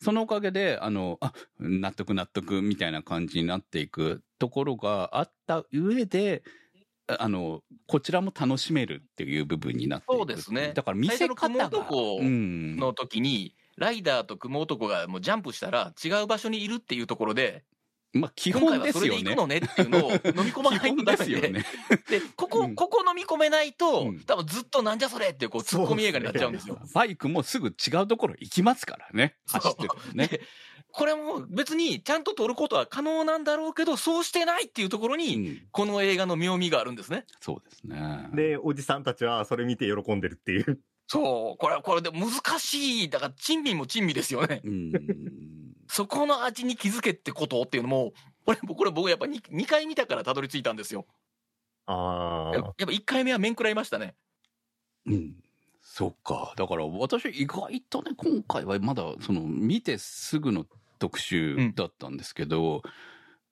そのおかげであのあ納得納得みたいな感じになっていくところがあった上であのこちらも楽しめるっていう部分になっていくそうですね。だから見せ方が雲男うん。の時に、ライダーと雲男がもうジャンプしたら違う場所にいるっていうところで、まあ基今回は本ですよねそれで行く。のねっていうのを飲み込まないとダメで、ですよね。で、ここ、うんここ飲み込めないと、うん多分ずっとなんじゃそれっていうこうツッコミ映画になっちゃうんですよ。バイクもすぐ違うところ行きますからね。走ってるとね。でこれも別にちゃんと撮ることは可能なんだろうけど、そうしてないっていうところうに、ん、この映画の妙味があるんですね。そうですね。で、おじさんたちはそれ見て喜んでるっていう。そう、これはこれで難しい。だから珍味も珍味ですよね。うん。そこの味に気づけってことっていうのも、これ、これ僕やっぱ 2, 2回見たからたどり着いたんですよ。ああ。やっぱ1回目は面食らいましたね。うん。そっか。だから私意外とね、今回はまだその見てすぐの特集だったんですけど、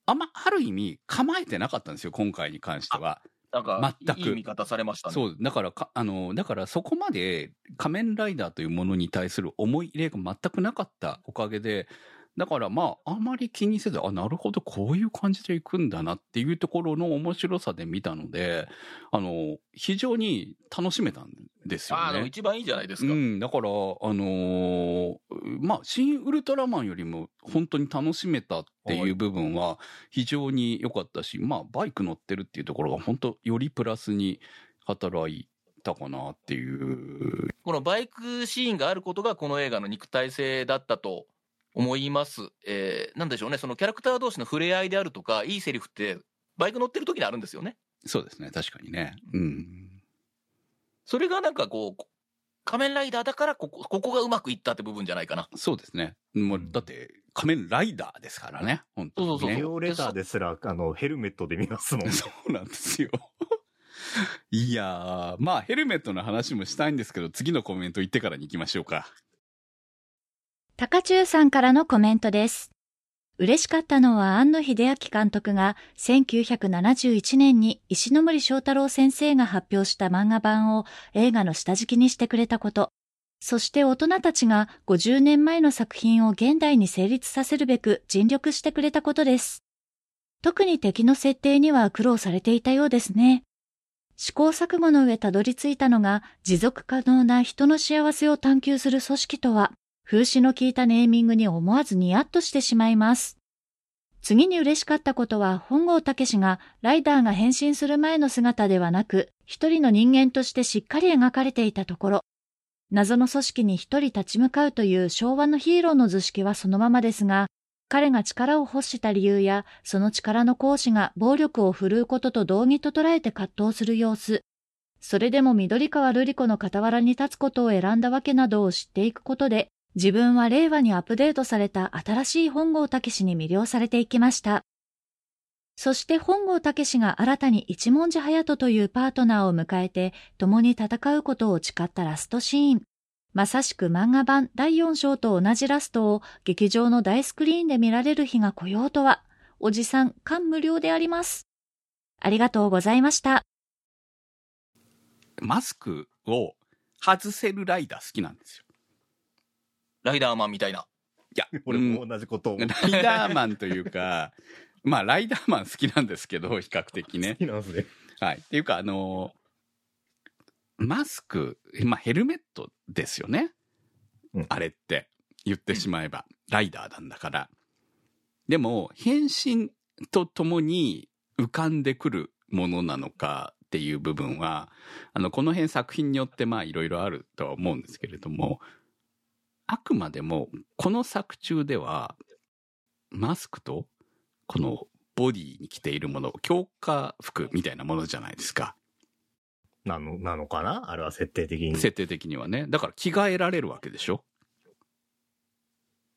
あんまある意味構えてなかったんですよ、今回に関しては。なんか、全くいい見方されましたね。そう、だからか、あの、だからそこまで仮面ライダーというものに対する思い入れが全くなかったおかげで、だからまあ、あまり気にせず、あ、なるほど、こういう感じでいくんだなっていうところの面白さで見たので、あの、非常に楽しめたんですよああ。一番いいじゃないですか。うん、だから、あのーまあ、新ウルトラマンよりも本当に楽しめたっていう部分は非常に良かったし、まあ、バイク乗ってるっていうところが本当よりプラスに働いたかなっていう。このバイクシーンがあることがこの映画の肉体性だったと思います。えーなんでしょうね、そのキャラクター同士の触れ合いであるとか、いいセリフって、バイク乗ってる時にあるんですよね。そうですね、確かにね。うん。それがなんかこう、仮面ライダーだからここ、ここがうまくいったって部分じゃないかな。そうですね。もう、だって、仮面ライダーですからね、本当に、ね。そうそうそうレオレターですら、あの、ヘルメットで見ますもん。そうなんですよ。いやー、まあ、ヘルメットの話もしたいんですけど、次のコメント言ってからに行きましょうか。高中さんからのコメントです。嬉しかったのは庵野秀明監督が1971年に石森章太郎先生が発表した漫画版を映画の下敷きにしてくれたこと。そして大人たちが50年前の作品を現代に成立させるべく尽力してくれたことです。特に敵の設定には苦労されていたようですね。試行錯誤の上たどり着いたのが持続可能な人の幸せを探求する組織とは、風刺の効いたネーミングに思わずニヤッとしてしまいます。次に嬉しかったことは本郷武史がライダーが変身する前の姿ではなく、一人の人間としてしっかり描かれていたところ、謎の組織に一人立ち向かうという昭和のヒーローの図式はそのままですが、彼が力を欲した理由や、その力の行使が暴力を振るうことと同義と捉えて葛藤する様子、それでも緑川瑠璃子の傍らに立つことを選んだわけなどを知っていくことで、自分は令和にアップデートされた新しい本郷武史に魅了されていきました。そして本郷武史が新たに一文字隼人というパートナーを迎えて共に戦うことを誓ったラストシーン。まさしく漫画版第4章と同じラストを劇場の大スクリーンで見られる日が来ようとは、おじさん感無量であります。ありがとうございました。マスクを外せるライダー好きなんですよ。ライダーマンみたいな。いや、俺うんも同じことを。ライダーマンというか、まあ、ライダーマン好きなんですけど、比較的ね好。きなんですね。はい。っていうか、あのマスク、まあ、ヘルメットですよね。うんあれって、言ってしまえば、ライダーなんだから。でも、変身とともに浮かんでくるものなのかっていう部分は、あの、この辺作品によってまあいろいろあるとは思うんですけれども、あくまでもこの作中では、マスクとこのボディに着ているもの、強化服みたいなものじゃないですか。なの、なのかな？あれは設定的に。設定的にはね。だから着替えられるわけでしょ？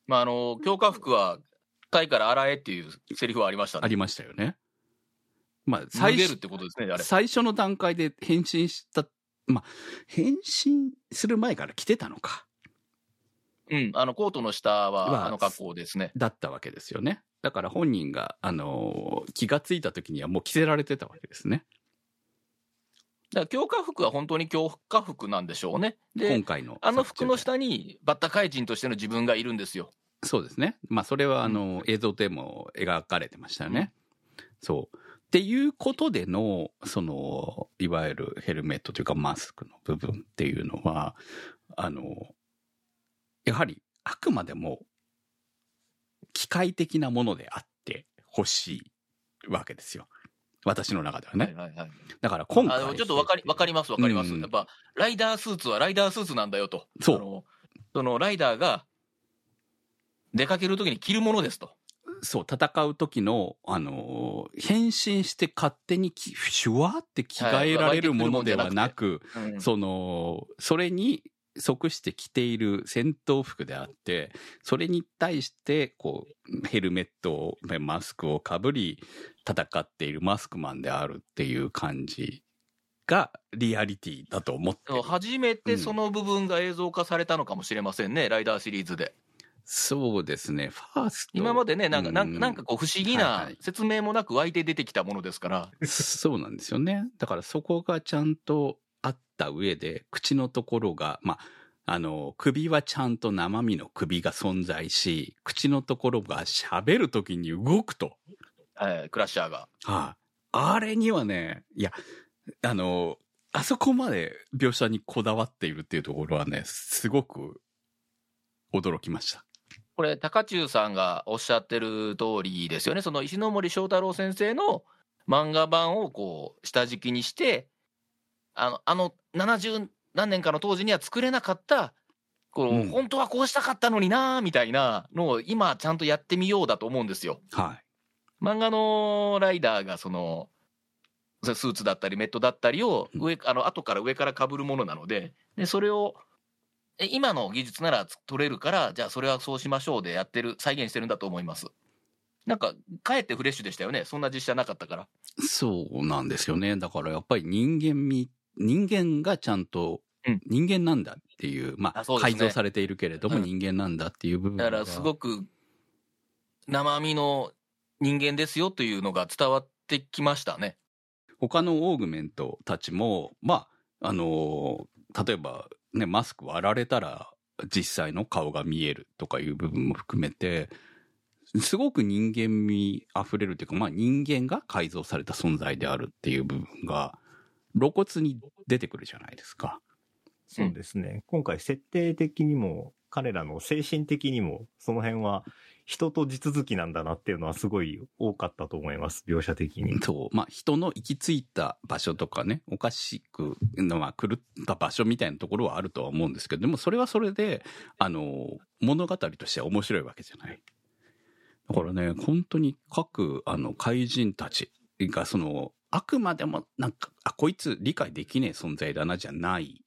まあ、あの、強化服は、タイから洗えっていうセリフはありましたね。ありましたよね。まあ、脱最初げるってことですね、あれ。最初の段階で変身した、まあ、変身する前から着てたのか。うん、あの、コートの下まあはあの格好ですね。だったわけですよね。だから本人が、あのー気がついた時にはもう着せられてたわけですね。だから強化服は本当に強化服なんでしょうね。で今、回の。あの服の下にバッタ怪人としての自分がいるんですよ。そうですね。まあ、それは、あの、映像でも描かれてましたよね。そう。っていうことでの、その、いわゆるヘルメットというかマスクの部分っていうのは、あの、やはり、あくまでも、機械的なものであってほしいわけですよ。私の中ではね。はいはいはい。だから今回。ちょっとわかり、わかりますわかります。うんやっぱ、ライダースーツはライダースーツなんだよと。そうそのライダーが出かけるときに着るものですと。そう、戦う時の、あのー変身して勝手にき、シュワーって着替えられるものではなく、うんその、それに即して着ている戦闘服であって、それに対して、こう、ヘルメットを、マスクをかぶり、戦っているマスクマンであるっていう感じが、リアリティだと思ってる初めてその部分が映像化されたのかもしれませんね、ライダーシリーズで。そうですね、ファースト。今までね、なんか、なんうかなんかこう不思議はいはない説明もなく湧いて出てきたものですから。そうなんですよね。だからそこがちゃんとあった上で、口のところが、まあ、あの、首はちゃんと生身の首が存在し、口のところが喋るときに動くと。はい、クラッシャーが。はい、あれにはね、いや、あの、あそこまで描写にこだわっているっていうところはね、すごく驚きました。これ、高中さんがおっしゃってる通りですよね。その石ノ森章太郎先生の漫画版をこう、下敷きにして、あの、あの、70何年かの当時には作れなかった、こう、うん本当はこうしたかったのになーみたいなのを今ちゃんとやってみようだと思うんですよ。はい。漫画のライダーがその、そスーツだったりメットだったりを上、あの、後から上から被るものなので、で、それを、え今の技術なら取れるから、じゃあそれはそうしましょうでやってる、再現してるんだと思います。なんか、かえってフレッシュでしたよね。そんな実写なかったから。そうなんですよね。だからやっぱり人間味、人間がちゃんとうん。人間なんだっていう、うですね。改造されているけれどもうん。人間なんだっていう部分だからすごく生身の人間ですよというのが伝わってきましたね。他のオーグメントたちも、まあ、あのー例えばね、マスク割られたら実際の顔が見えるとかいう部分も含めて、すごく人間味溢れるというか、まあ人間が改造された存在であるっていう部分が露骨に出てくるじゃないですか。そうですね。今回設定的にも、彼らの精神的にも、その辺は人と地続きなんだなっていうのはすごい多かったと思います。描写的に。そう。まあ、人の行き着いた場所とかね、おかしく、まあ、狂った場所みたいなところはあるとは思うんですけど、でもそれはそれで、あの、物語としては面白いわけじゃない。だからね、本当に各、あの、怪人たちが、その、あくまでも、なんか、あ、こいつ理解できねえ存在だな、じゃない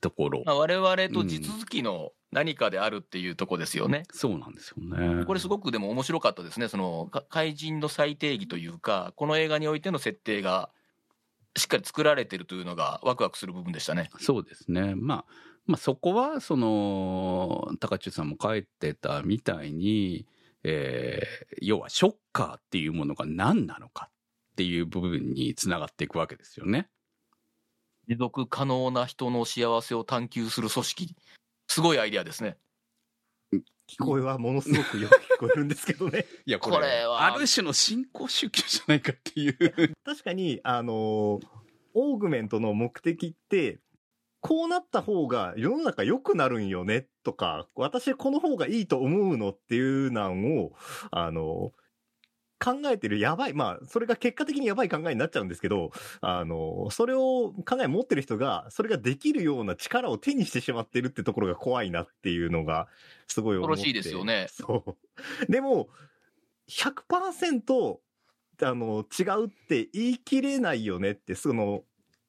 ところ。まあ、我々と地続きの何かであるっていうとこですよね。そうなんですよね。これすごくでも面白かったですね。そのか怪人の再定義というか、この映画においての設定がしっかり作られてるというのがワクワクする部分でしたね。そうですね。まあ、まあそこは、その、高中さんも書いてたみたいに、えー要はショッカーっていうものが何なのかっていう部分につながっていくわけですよね。持続可能な人の幸せを探求する組織。すごいアイデアですね。聞こえはものすごくよく聞こえるんですけどね。いや、これはある種の新興宗教じゃないかっていう。確かに、あのーオーグメントの目的って、こうなった方が世の中良くなるんよねとか、私この方がいいと思うのっていうなんを、あの、考えてるやばい、まあ、それが結果的にやばい考えになっちゃうんですけど、あの、それを考え持ってる人が、それができるような力を手にしてしまってるってところが怖いなっていうのが、すごい思って。恐ろしいですよねそう。でも、100%、あの、違うって言い切れないよねって、その、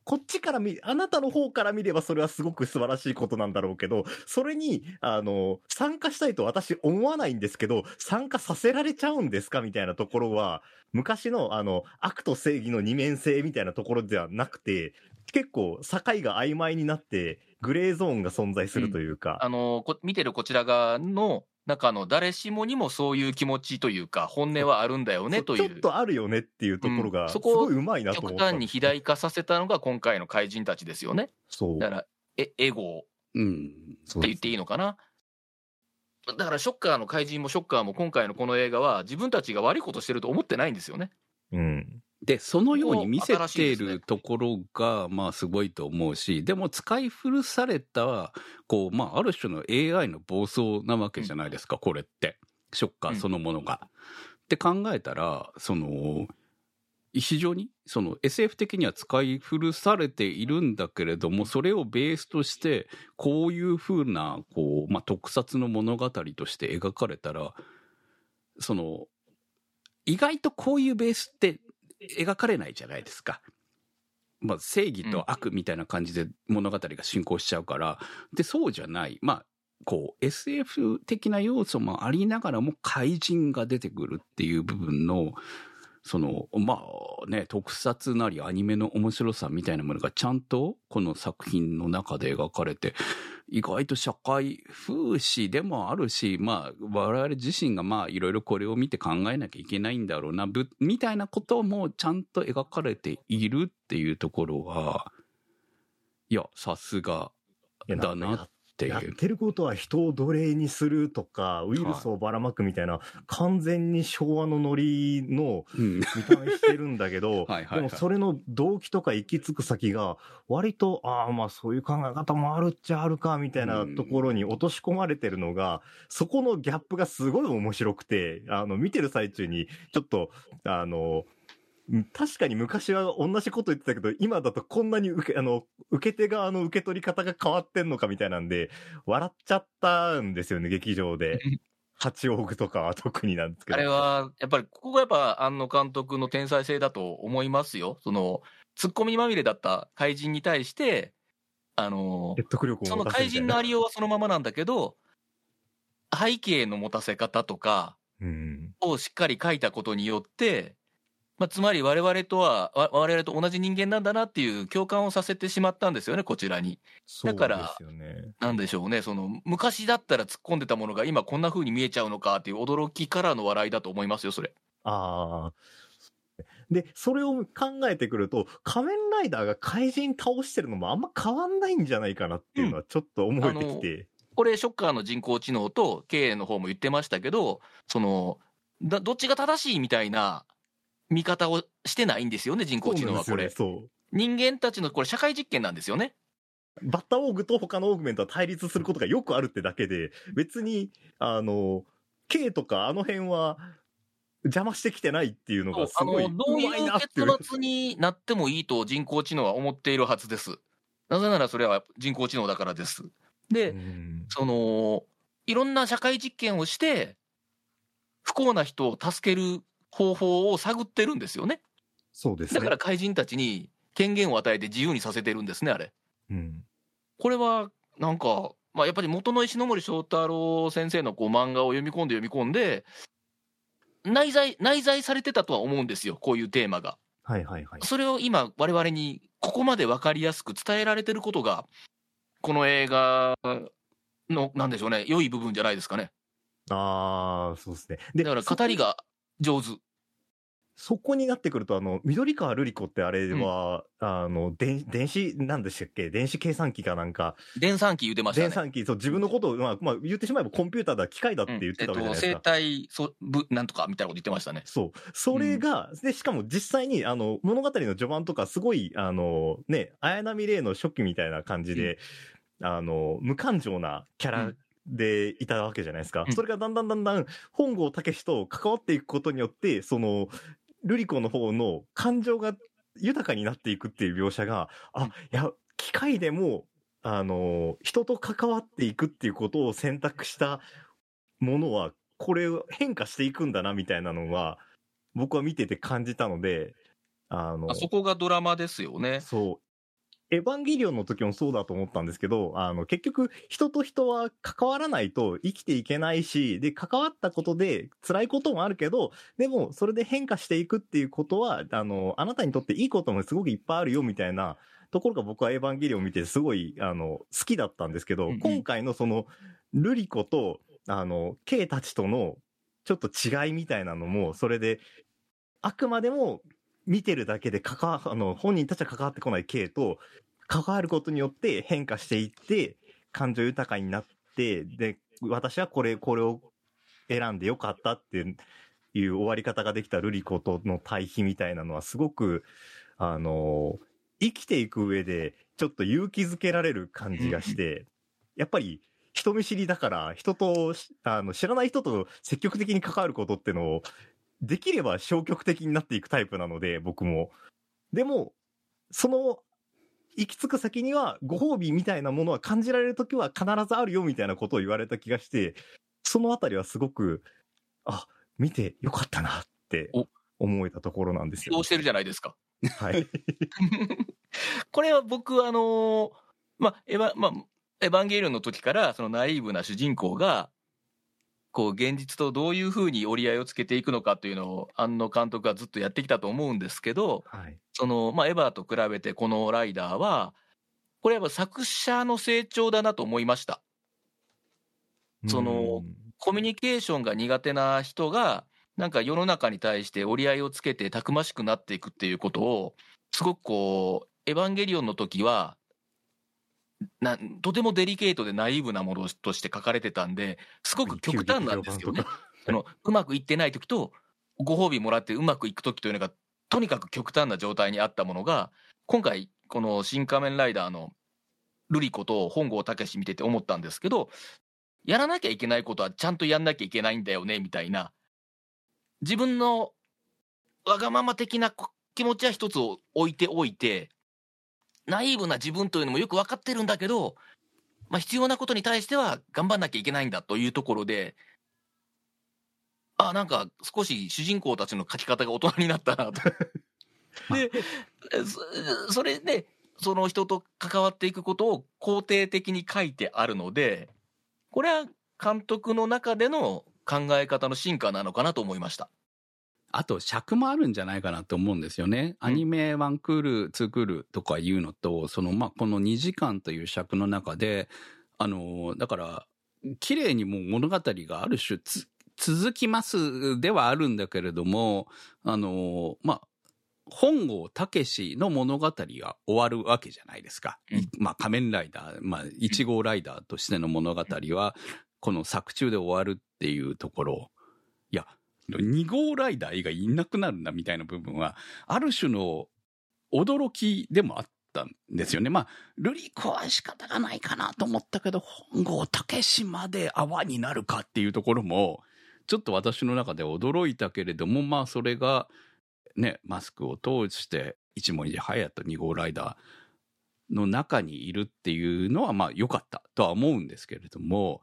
こっちから見、あなたの方から見ればそれはすごく素晴らしいことなんだろうけど、それに、あの、参加したいと私思わないんですけど、参加させられちゃうんですかみたいなところは、昔のあの、悪と正義の二面性みたいなところではなくて、結構境が曖昧になって、グレーゾーンが存在するというか。あの見てるこちら側の中の誰しもにもそういう気持ちというか、本音はあるんだよねというちょっ、とあるよねっていうところが、すうんそこをごいうまいなと思極った。端に肥大化させたのが今回の怪人たちですよね。そう。だから、えエゴって言っていいのかな？だからショッカーの怪人もショッカーも今回のこの映画は自分たちが悪いことしてると思ってないんですよね。うん。で、そのように見せているところが、まあすごいと思うし、でも使い古された、こう、まあある種の AI の暴走なわけじゃないですか、これって。ショッカーそのものが。って考えたら、その、非常にその SF 的には使い古されているんだけれども、それをベースとして、こういうふうな、こう、まあ特撮の物語として描かれたら、その、意外とこういうベースって描かれないじゃないですか。まあ、正義と悪みたいな感じで物語が進行しちゃうから、で、そうじゃない。まあ、こう、SF 的な要素もありながらも怪人が出てくるっていう部分の、その、まあね、特撮なりアニメの面白さみたいなものがちゃんとこの作品の中で描かれて、意外と社会風刺でもあるし、まあ、我々自身がまあ、いろいろこれを見て考えなきゃいけないんだろうな、みたいなこともちゃんと描かれているっていうところは、いや、さすがだなっていう。やってることは人を奴隷にするとか、ウイルスをばらまくみたいな、完全に昭和のノリのうん。見た目してるんだけど はいはいはいでもそれの動機とか行き着く先が、割と、ああ、まあそういう考え方もあるっちゃあるか、みたいなところに落とし込まれてるのが、そこのギャップがすごい面白くて、あの、見てる最中に、ちょっと、あの、うん確かに昔は同じこと言ってたけど、今だとこんなに受け、あの、受け手側の受け取り方が変わってんのかみたいなんで、笑っちゃったんですよね、劇場で。八王子とかは特になんですけど。あれは、やっぱり、ここがやっぱ、庵野監督の天才性だと思いますよ。その、ツッコミまみれだった怪人に対して、あの、説得力をその怪人のありようはそのままなんだけど、背景の持たせ方とかうん。をしっかり書いたことによって、まあ、つまり我々とは、わ我々と同じ人間なんだなっていう共感をさせてしまったんですよね、こちらに。だから。なんでしょうね、その、昔だったら突っ込んでたものが今こんな風に見えちゃうのかっていう驚きからの笑いだと思いますよ、それ。ああ。で、それを考えてくると、仮面ライダーが怪人倒してるのもあんま変わんないんじゃないかなっていうのはちょっと思えてきて。これ、ショッカーの人工知能と K の方も言ってましたけど、その、だどっちが正しいみたいな見方をしてないんですよね、人工知能はこれ。そ人間たちのこれ社会実験なんですよね。バッタオーグと他のオーグメントは対立することがよくあるってだけで、別に、あの、K とかあの辺は邪魔してきてないっていうのがすあごい、の、どうまいいう結末になってもいいと人工知能は思っているはずです。なぜならそれは人工知能だからです。で、うんその、いろんな社会実験をして、不幸な人を助ける方法を探ってるんですよね。そうですね。だから怪人たちに権限を与えて自由にさせてるんですね、あれ。うん。これは、なんか、まあ、やっぱり元の石ノ森章太郎先生のこう漫画を読み込んで読み込んで、内在、内在されてたとは思うんですよ、こういうテーマが。はいはいはい。それを今、我々にここまで分かりやすく伝えられてることが、この映画の、なんでしょうね、良い部分じゃないですかね。ああ、そうですね。でだから語りが上手。そこになってくると、あの、緑川瑠璃子ってあれは、あの、電電子、なんでしたっけ？電子計算機かなんか、電算機言うてましたね。電算機、そう、自分のことを、まあ、まあ、言ってしまえばコンピューターだ、機械だって言ってたわけじゃないですか。えっと、生体そ部なんとかみたいなこと言ってましたね。そう。それが、で、しかも実際に、あの、物語の序盤とか、すごい、あの、ね、綾波レイの初期みたいな感じで、あの、無感情なキャラでいたわけじゃないですか。うんそれがだんだんだんだん、本郷武史と関わっていくことによって、その、ルリ子の方の感情が豊かになっていくっていう描写が、あ、いや、機械でも、あの、人と関わっていくっていうことを選択したものは、これ変化していくんだな、みたいなのは、僕は見てて感じたので、あの、あそこがドラマですよね。そう。エヴァンゲリオンの時もそうだと思ったんですけど、あの、結局、人と人は関わらないと生きていけないし、で、関わったことで辛いこともあるけど、でも、それで変化していくっていうことは、あの、あなたにとっていいこともすごくいっぱいあるよ、みたいなところが僕はエヴァンゲリオンを見てすごい、あの、好きだったんですけど、うんうん。今回のその、ルリコと、あの、ケイたちとの、ちょっと違いみたいなのも、それで、あくまでも見てるだけで関わ、あの、本人たちは関わってこない系と、関わることによって変化していって、感情豊かになって、で、私はこれ、これを選んでよかったっていう終わり方ができたルリコとの対比みたいなのはすごく、あの、生きていく上でちょっと勇気づけられる感じがして、やっぱり人見知りだから人と、あの、知らない人と積極的に関わることってのを、できれば消極的になっていくタイプなので、僕も。でも、その、行き着く先にはご褒美みたいなものは感じられるときは必ずあるよみたいなことを言われた気がして、そのあたりはすごく、あ、見てよかったなってお思えたところなんですよどう。してるじゃないですか。はい。これは僕、あのーまあ、エヴァ、まあ、エヴァンゲリオンの時から、そのナイーブな主人公が、こう、現実とどういうふうに折り合いをつけていくのかというのを、庵野監督はずっとやってきたと思うんですけど、はい。その、まあ、エヴァと比べてこのライダーは、これやっぱ作者の成長だなと思いました。そのうんコミュニケーションが苦手な人が、なんか世の中に対して折り合いをつけてたくましくなっていくっていうことを、すごくこう、エヴァンゲリオンの時は、なとてもデリケートでナイーブなものとして書かれてたんで、すごく極端なんですよね。そのうまくいってない時と、ご褒美もらってうまくいく時というのが、とにかく極端な状態にあったものが、今回、この新仮面ライダーのルリコと本郷武見てて思ったんですけど、やらなきゃいけないことはちゃんとやんなきゃいけないんだよね、みたいな。自分のわがまま的なこ気持ちは一つを置いておいて、ナイーブな自分というのもよく分かってるんだけど、まあ、必要なことに対しては頑張んなきゃいけないんだというところで、あ、なんか少し主人公たちの書き方が大人になったなと。で、そそれで、その人と関わっていくことを肯定的に書いてあるので、これは監督の中での考え方の進化なのかなと思いました。あと尺もあるんじゃないかなと思うんですよね。アニメ1クール、2クールとかいうのと、その、まあ、この2時間という尺の中で、あの、だから、綺麗にもう物語がある種つ続きますではあるんだけれども、あの、まあ、本郷武の物語が終わるわけじゃないですか。うんまあ、仮面ライダー、まあ、1号ライダーとしての物語は、この作中で終わるっていうところ。いや、2号ライダー以外いなくなるんだみたいな部分は、ある種の驚きでもあったんですよね。まあ、ルリコは仕方がないかなと思ったけど、本郷武まで泡になるかっていうところも、ちょっと私の中で驚いたけれども、まあ、それが、ね、マスクを通して、一森で隼人2号ライダーの中にいるっていうのは、まあ、良かったとは思うんですけれども、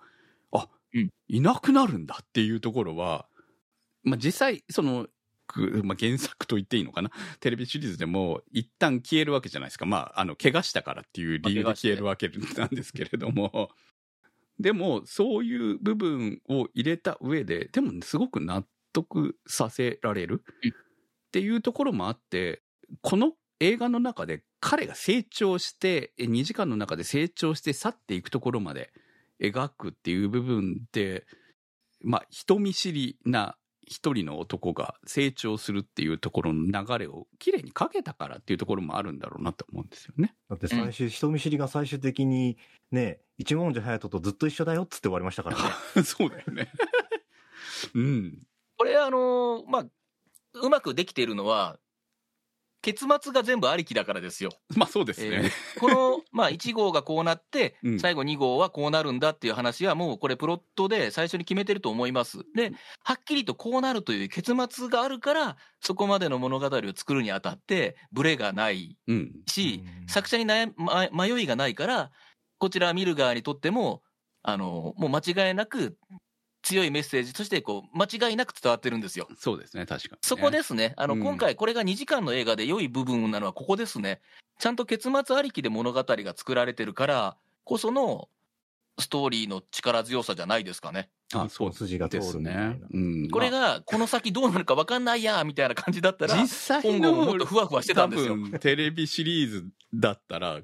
あ、うんいなくなるんだっていうところは、まあ、実際、その、くまあ、原作と言っていいのかな？テレビシリーズでも一旦消えるわけじゃないですか。まあ、あの、怪我したからっていう理由で消えるわけなんですけれども、でも、そういう部分を入れた上で、でも、すごく納得させられるうん。っていうところもあって、この映画の中で彼が成長して、2時間の中で成長して去っていくところまで描くっていう部分で、まあ、人見知りな一人の男が成長するっていうところの流れをきれいにかけたからっていうところもあるんだろうなと思うんですよね。だって最終、人見知りが最終的にね、一文字隼人とずっと一緒だよっつって終わりましたからね。そうだよね。うん。これ、あのーまあ、うまくできているのは、結末が全部ありきだからですよ。まあそうですね。えーこの、まあ、1号がこうなってうん、最後2号はこうなるんだっていう話は、もうこれ、プロットで最初に決めてると思います。で、はっきりとこうなるという結末があるから、そこまでの物語を作るにあたって、ブレがないうん。し、うん作者に悩ま迷いがないから、こちら見る側にとっても、あの、もう間違いなく、強いメッセージとして、こう、間違いなく伝わってるんですよ。そうですね、確かに、ね。そこですね。あの、うん今回これが2時間の映画で良い部分なのはここですね。ちゃんと結末ありきで物語が作られてるからこそのストーリーの力強さじゃないですかね。あ、そう筋が通ですね。うん。これまあがこの先どうなるか分かんないやみたいな感じだったら実、際今後ももっのとふわふわしてたんですよ多分テレビシリーズだったら、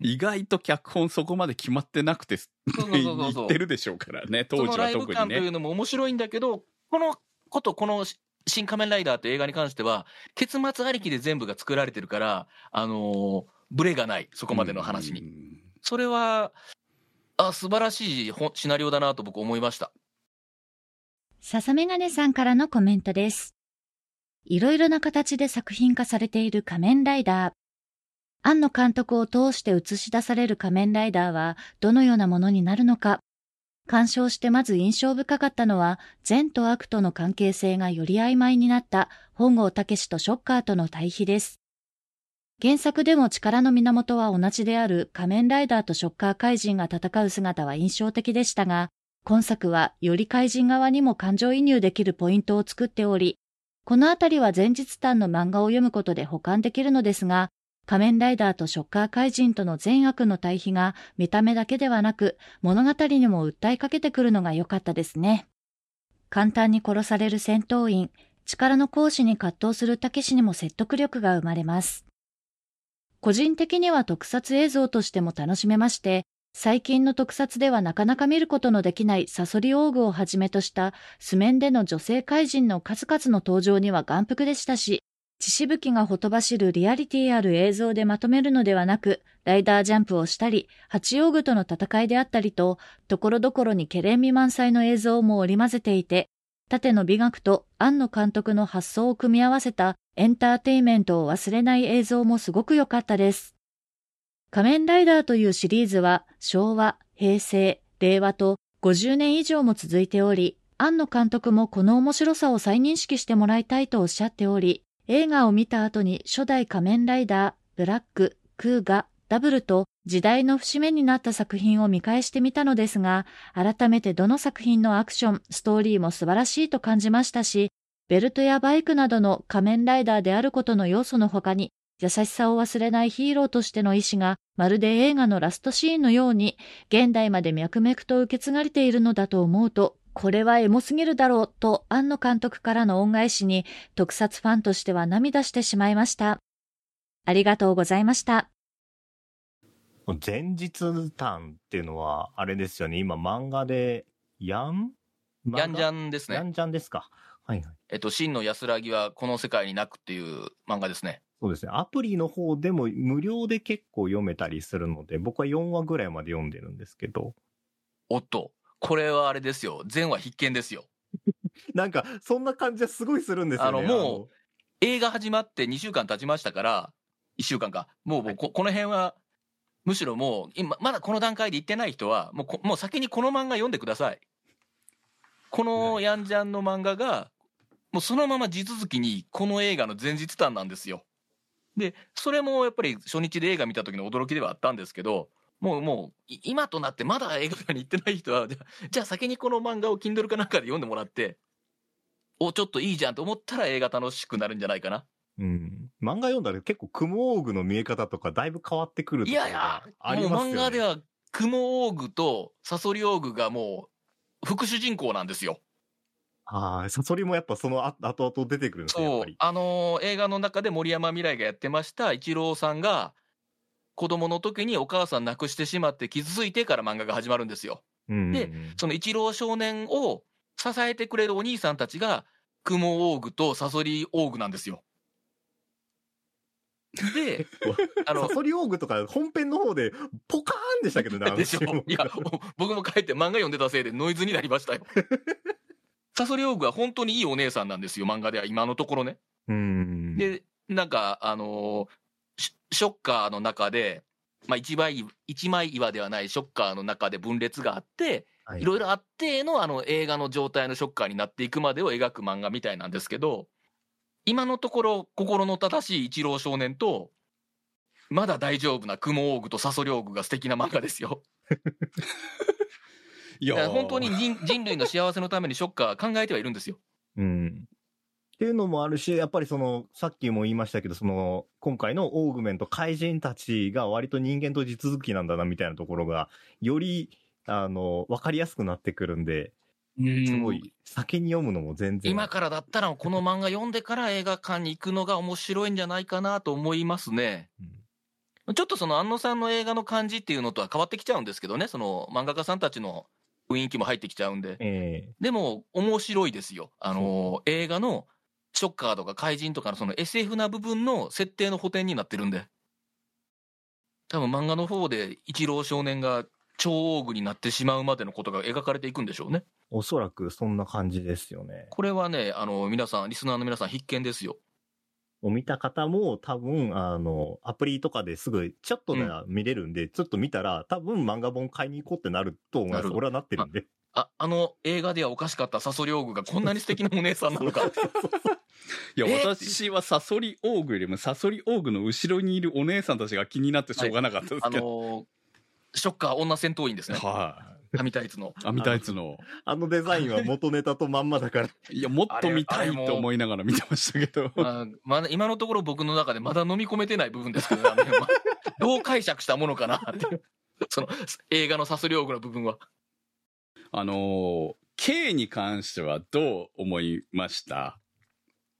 意外と脚本そこまで決まってなくて、そうそうそうそう言ってるでしょうからね、当その時はライブ感と特にね。いうのも面白いんだけど、このこと、この新仮面ライダーって映画に関しては、結末ありきで全部が作られてるから、あのーブレがない、そこまでの話に。に。それは、あ、素晴らしいほシナリオだなと僕思いました。笹メガネさんからのコメントです。いろいろな形で作品化されている仮面ライダー。庵野監督を通して映し出される仮面ライダーはどのようなものになるのか。鑑賞してまず印象深かったのは、善と悪との関係性がより曖昧になった本郷武とショッカーとの対比です。原作でも力の源は同じである仮面ライダーとショッカー怪人が戦う姿は印象的でしたが、今作はより怪人側にも感情移入できるポイントを作っており、このあたりは前日談の漫画を読むことで保管できるのですが、仮面ライダーとショッカー怪人との善悪の対比が見た目だけではなく物語にも訴えかけてくるのが良かったですね。簡単に殺される戦闘員、力の行使に葛藤するたけしにも説得力が生まれます。個人的には特撮映像としても楽しめまして、最近の特撮ではなかなか見ることのできないサソリオーグをはじめとした素面での女性怪人の数々の登場には眼福でしたし、血しぶきがほとばしるリアリティある映像でまとめるのではなく、ライダージャンプをしたり、八王具との戦いであったりと、ところどころにケレン味満載の映像も織り交ぜていて、縦の美学と庵野監督の発想を組み合わせたエンターテイメントを忘れない映像もすごく良かったです。仮面ライダーというシリーズは昭和、平成、令和と50年以上も続いており、庵野監督もこの面白さを再認識してもらいたいとおっしゃっており、映画を見た後に初代仮面ライダー、ブラック、クーガ、ダブルと時代の節目になった作品を見返してみたのですが、改めてどの作品のアクション、ストーリーも素晴らしいと感じましたし、ベルトやバイクなどの仮面ライダーであることの要素の他に、優しさを忘れないヒーローとしての意志が、まるで映画のラストシーンのように、現代まで脈々と受け継がれているのだと思うと、これはエモすぎるだろうと、庵野監督からの恩返しに、特撮ファンとしては涙してしまいました。ありがとうございました。前日談っていうのは、あれですよね。今漫画で、ヤン？ヤンジャンンですね。ヤンジャンですか。はいはい。えっと、真の安らぎはこの世界になくっていう漫画ですね。そうですね。アプリの方でも無料で結構読めたりするので、僕は4話ぐらいまで読んでるんですけど、おっと、これはあれですよ。全話必見ですよ。なんか、そんな感じはすごいするんですよね。あのも映画始まって2週間経ちましたから、1週間か。もうもうここの辺は、むしろもう、今、まだこの段階で行ってない人は、もうこもう先にこの漫画読んでください。このヤンジャンの漫画が、もうそのまま地続きにこの映画の前日談なんですよ。で、それもやっぱり初日で映画見た時の驚きではあったんですけど、もうもう、い今となってまだ映画館に行ってない人は、じゃあじゃあ先にこの漫画を Kindle かなんかで読んでもらって、お、ちょっといいじゃんと思ったら映画楽しくなるんじゃないかな。うん。漫画読んだら結構雲オーグの見え方とかだいぶ変わってくるといやいや、ありもうますよね。漫画では、雲オーグとサソリオーグがもう、副主人公なんですよ。ああ、サソリもやっぱそのあ後々出てくるんですね。そうあのー映画の中で森山未来がやってました、一郎さんが、子供の時にお母さん亡くしてしまって傷ついてから漫画が始まるんですよ。うんでその一郎少年を支えてくれるお兄さんたちが、クモオーグとサソリオーグなんですよ。で、あのサ、ソリオーグとか本編の方でポカーンでしたけどね、でしょ？いや、僕も帰って漫画読んでたせいでノイズになりましたよ。サソリオーグは本当にいいお姉さんなんですよ、漫画では今のところね。うん。で、なんか、あのーシショッカーの中で、まあ一枚、一枚岩ではないショッカーの中で分裂があって、はいいろいろあってのあの映画の状態のショッカーになっていくまでを描く漫画みたいなんですけど、今のところ心の正しい一郎少年と、まだ大丈夫なクモオーグとサソリオーグが素敵な漫画ですよ。いだから本当に人人類の幸せのためにショッカーは考えてはいるんですよ。うん。っていうのもあるし、やっぱりその、さっきも言いましたけど、その、今回のオーグメント怪人たちが割と人間と地続きなんだな、みたいなところが、より、あの、わかりやすくなってくるんで、すごい、先に読むのも全然。今からだったらこの漫画読んでから映画館に行くのが面白いんじゃないかなと思いますね。ちょっとその安野さんの映画の感じっていうのとは変わってきちゃうんですけどね、その漫画家さんたちの雰囲気も入ってきちゃうんで。ええでも面白いですよ。あの、映画のショッカーとか怪人とかのその SF な部分の設定の補填になってるんで。多分漫画の方で一郎少年が超大具になってしまうまでのことが描かれていくんでしょうね。おそらくそんな感じですよね。これはね、あの、皆さん、リスナーの皆さん必見ですよ。を見た方も多分、あの、アプリとかですぐ、ちょっとなら見れるんで、ちょっと見たら、多分漫画本買いに行こうってなると思います。俺はなってるんで。あ、あの映画ではおかしかったサソリオーグがこんなに素敵なお姉さんなのかって。いや、え？私はサソリオーグよりもサソリオーグの後ろにいるお姉さんたちが気になってしょうがなかったですあけど。のショッカー女戦闘員ですね。は神タイツの。い。網タイツの。あのデザインは元ネタとまんまだから。いや、もっと見たいと思いながら見てましたけど。まあ、まだ今のところ僕の中でまだ飲み込めてない部分ですけど、ねまあどう解釈したものかなっていう。その映画のサソリオーグの部分は。あのー、K に関してはどう思いました？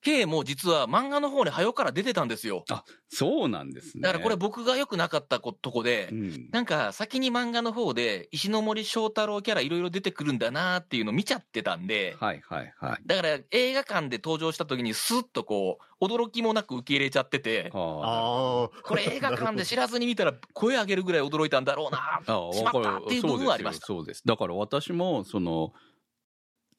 K も実は漫画の方に早から出てたんですよ。そうなんですね。だからこれ僕が良くなかったことこで、うん。なんか先に漫画の方で石ノ森章太郎キャラいろいろ出てくるんだなっていうのを見ちゃってたんで、はいはいはい。だから映画館で登場した時にスッとこう、驚きもなく受け入れちゃってて、あああ。これ映画館で知らずに見たら声上げるぐらい驚いたんだろうな。ああしまったっていう部分はありましたそうですよそうです。だから私も、その、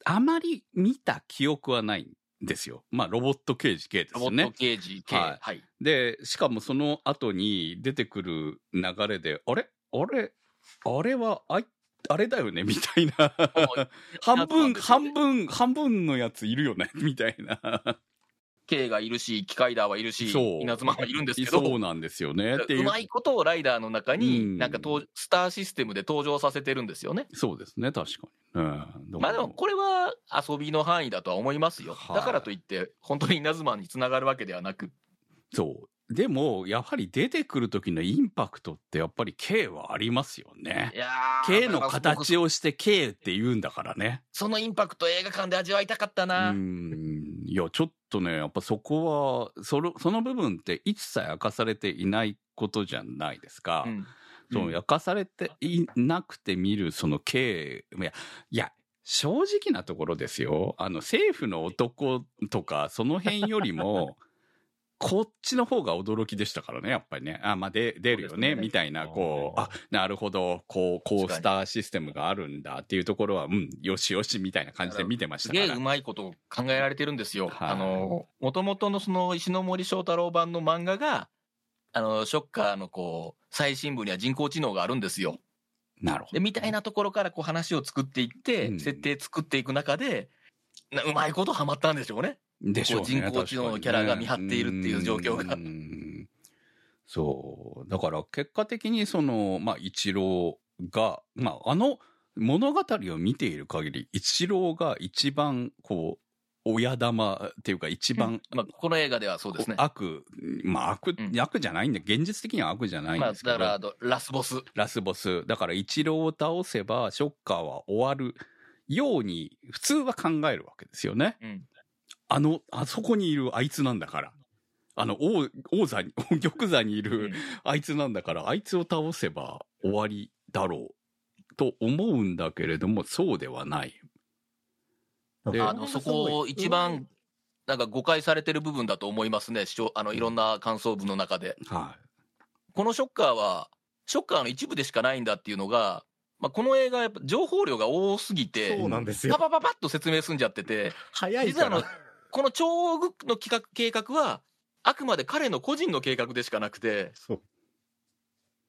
あまり見た記憶はないんですよ。まあ、ロボット刑事 K ですロボットね。刑事系。はいはい。で、しかもその後に出てくる流れで、あれ？あれ？あれは、あい、あれだよね？みたいな。半分、半分、半分のやついるよね？みたいな。K がいるし、機械ダーはいるし。稲妻はいるんですけど、そうなんですよね。うう。まいことをライダーの中うんに、なんか登スターシステムで登場させてるんですよね。そうですね、確かに。うん。まあでも、これは遊びの範囲だとは思いますよ。はいだからといって、本当に稲妻につながるわけではなく。そう。でも、やはり出てくる時のインパクトってやっぱり K はありますよねい。や K の形を。をして K って言うんだからね。そのインパクト映画館で味わいたかったうな。ん。いや、ちょっとね、やっぱそこは、その、その部分って一切明かされていないことじゃないですか。うんその明かされていなくて見るその K、いや、いや、正直なところですよ。あの、政府の男とか、その辺よりも、こっちの方が驚きでしたからね、やっぱりね。あ、まあ、で、出るよね、みたいな、こう、ああ、なるほど、こう、こうスターシステムがあるんだっていうところは、うん、よしよし、みたいな感じで見てましすたから。げえうまいこと考えられてるんですよ。はいあの、もともとのその石ノ森章太郎版の漫画が、あの、ショッカーのこう、最新部には人工知能があるんですよ。なるほで、みたいなところからこう話を作っていって、うん設定作っていく中で、なうまいことハマったんでしょうね。ど。でしょうね。人工知能のキャラが見張っているっていう状況がねうんそう。だから結果的にその、まあ、一郎が、まあ、あの物語を見ている限り、一郎が一番、こう、親玉っていうか一番、まあ、この映画ではそうですね。悪、まあ悪、うん悪じゃないんで、現実的には悪じゃないんまあ、ですけど、だからラスボス。ラスボス。だから一郎を倒せば、ショッカーは終わるように、普通は考えるわけですよね。うん。あの、あそこにいるあいつなんだから。あの、王、王座に、玉座にいるあいつなんだから、あいつを倒せば終わりだろう。と思うんだけれども、そうではない。であの、そこを一番、なんか誤解されてる部分だと思いますね。視聴あの、いろんな感想文の中で。はこのショッカーは、ショッカーの一部でしかないんだっていうのが、まあ、この映画やっぱ情報量が多すぎて、そうなんですよ。パパパパッと説明済んじゃってて、早いから実はあの。この超具の企画計画は、あくまで彼の個人の計画でしかなくて、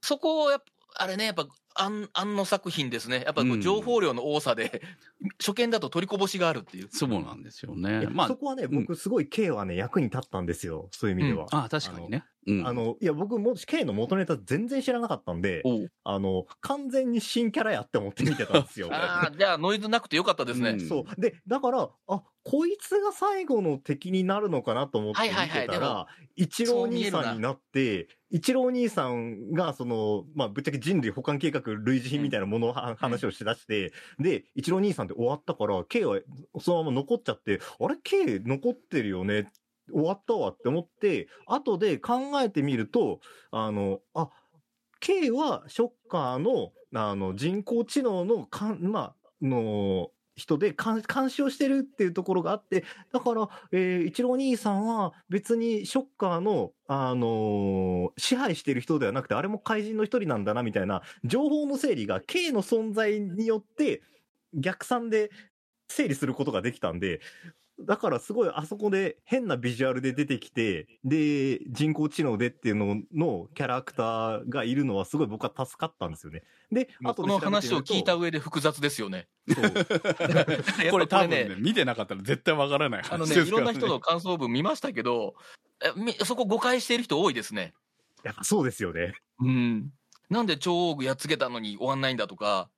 そこをやっぱ、あれね、やっぱ、あん、あんの作品ですね。やっぱ情報量の多さで、初見だと取りこぼしがあるっていうい。。そうなんですよいね。やまあそ、こはね、うん僕すごい K はね、役に立ったんですよ。そういう意味では。あ確かにね。うんあの、いや、僕も K の元ネタ全然知らなかったんで、あの、完全に新キャラやって思って見てたんですよ。ああ、じゃあノイズなくてよかったですね。うんそう。で、だから、あ、こいつが最後の敵になるのかなと思って見はいはいはいでてたら、一郎兄さんになって、一郎兄さんが、その、まあ、ぶっちゃけ人類保管計画類似品みたいなものをは、話をしだして、で、一郎兄さんって終わったから、K はそのまま残っちゃって、あれ ?K 残ってるよね？終わったわって思って、後で考えてみると、あの、あ、K はショッカーの、あの、人工知能のかん、まあ、の、人で監視をしてるっていうところがあって、だから、えー、一郎兄さんは別にショッカーの、あのー支配してる人ではなくて、あれも怪人の一人なんだな、みたいな、情報の整理が K の存在によって、逆算で整理することができたんで、だからすごいあそこで変なビジュアルで出てきて、で、人工知能でっていうののキャラクターがいるのはすごい僕は助かったんですよね。で、この話を聞いた上で複雑ですよね。そう これ多分ねね、見てなかったら絶対わからないあのね、話ですからね。いろんな人の感想文見ましたけど、えみそこ誤解している人多いですね。やっぱそうですよね。うん。なんで超大具やっつけたのに終わんないんだとか、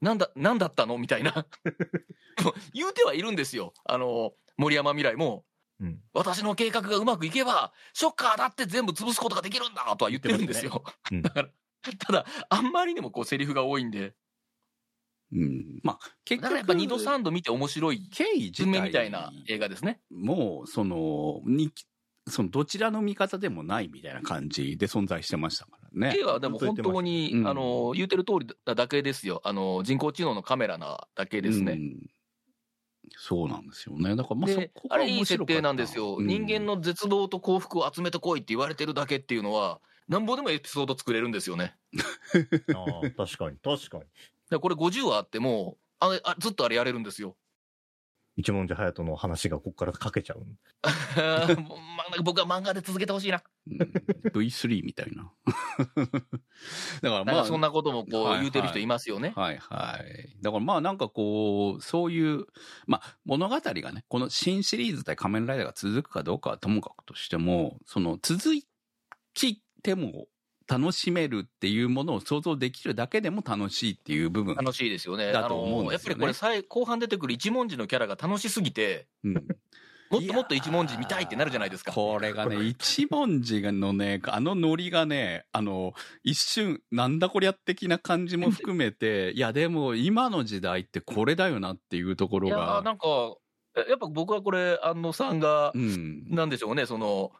なんだ、なんだったの？みたいな。言うてはいるんですよ。あの、森山未来も、うん。私の計画がうまくいけば、ショッカーだって全部潰すことができるんだとは言ってるんですよ。うんだから、ただ、あんまりにもこうセリフが多いんで、うん。まあ、結局。だからやっぱ二度三度見て面白い、経緯自文明体みたいな映画ですね。もう、その、に、その、どちらの味方でもないみたいな感じで存在してましたからね。K はでも本当に、うんあの、言うてる通りだだけですよ。あの、人工知能のカメラなだけですね。うんそうなんですよね。だからまあそでこ、があれいい設定なんですよ。うん人間の絶望と幸福を集めてこいって言われてるだけっていうのは、なんぼでもエピソード作れるんですよね。ああ、確かに、確かに。でこれ50話あっても、あれあずっとあれやれるんですよ。一文字隼人の話がここから書けちゃう。僕は漫画で続けてほしいな。うん V3 みたいな。だからまあ、かそんなこともこう言うてる人いますよね。はいはい。だからまあなんかこう、そういう、まあ物語がね、この新シリーズ対仮面ライダーが続くかどうかはともかくとしても、その続きても楽しめるっていうものを想像できるだけでも楽しいっていう部分。楽しいですよね。だと思うんですよねやっぱりこれ最後半出てくる一文字のキャラが楽しすぎて、うんもっともっと一文字見たいってなるじゃないですか。これがね、一文字のね、あのノリがね、あの、一瞬、なんだこりゃ的な感じも含めて、いやでも今の時代ってこれだよなっていうところいや。なんか、えやっぱ僕はこれ、安野さんがう、ん。なんでしょうね、その、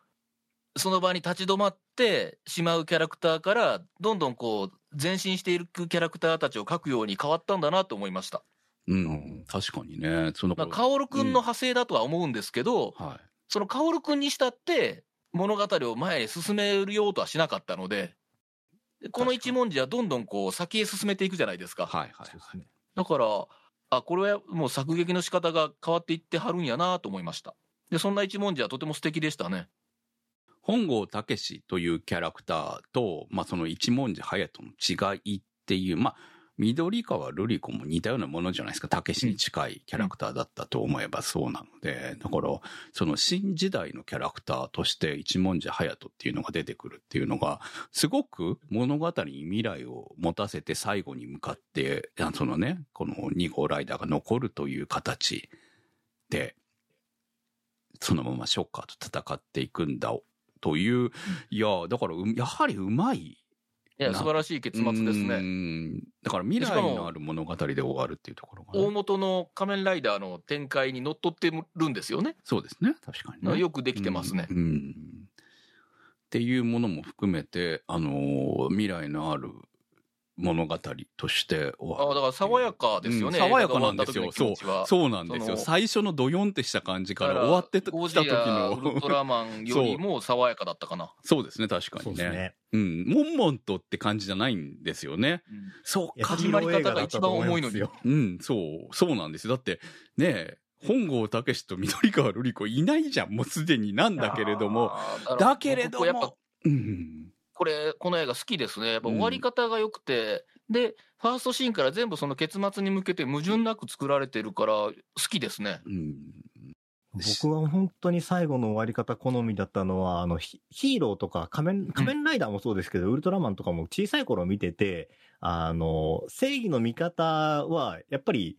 その場に立ち止まってしまうキャラクターから、どんどんこう、前進していくキャラクターたちを描くように変わったんだなと思いました。うん。確かにね。そのまあ、カオルくんの派生だとは思うんですけど、はい。そのカオルくんにしたって、物語を前に進めるようとはしなかったので、この一文字はどんどんこう先へ進めていくじゃないですか。はいはいそうですね。だから、あ、これはもう作劇の仕方が変わっていってはるんやなと思いました。で、そんな一文字はとても素敵でしたね。本郷武史というキャラクターと、まあ、その一文字隼人の違いっていう、まあ、緑川瑠璃子も似たようなものじゃないですか。武史に近いキャラクターだったと思えばそうなので、だから、その新時代のキャラクターとして一文字隼人っていうのが出てくるっていうのが、すごく物語に未来を持たせて最後に向かって、そのね、この2号ライダーが残るという形で、そのままショッカーと戦っていくんだという、いや、だからう、やはりうまい。いや、な素晴らしい結末ですうね。んだから未来のある物語で終わるっていうところがね、大元の仮面ライダーの展開にのっとってるんですよね。そうですね。確かにね。よくできてますね。うん。うんっていうものも含めて、あのー未来のある物語として終わあだから爽やかですよね。うん爽やかなんですよ映画が終わった時の気持ちはそうなんですよ。その最初のドヨンってした感じから終わってきたゴジ時ラウルの。トラマンよりも 爽やかだったかな。そうですね、確かにね。そうですね。うん。モンモンとって感じじゃないんですよね。そうか。始まり方が一番重いのによ。うん、そう、そうなんですよ。だって、ねえ、本郷武史と緑川瑠璃子いないじゃん、もうすでになんだけれども。だけれど僕やっぱも、うん。これ、この映画好きですね。やっぱ終わり方が良くて、で、ファーストシーンから全部その結末に向けて矛盾なく作られてるから好きですね。うん。僕は本当に最後の終わり方好みだったのは、あの、ヒヒーローとか仮面、仮面ライダーもそうですけど、ウルトラマンとかも小さい頃見てて、あの、正義の味方は、やっぱり、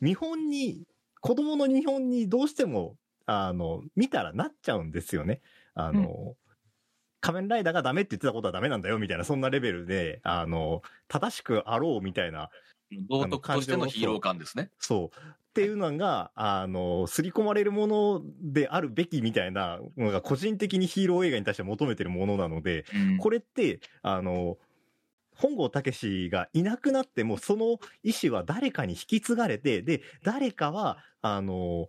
見本に、子供の日本にどうしても、あの、見たらなっちゃうんですよね。あの、仮面ライダーがダメって言ってたことはダメなんだよ、みたいな、そんなレベルで、あの、正しくあろう、みたいな、道徳としてのヒーロー感ですね。そう。っていうのが、あの、刷り込まれるものであるべきみたいなのが個人的にヒーロー映画に対して求めてるものなので、うんこれって、あの、本郷武がいなくなっても、その意思は誰かに引き継がれて、で、誰かは、あの、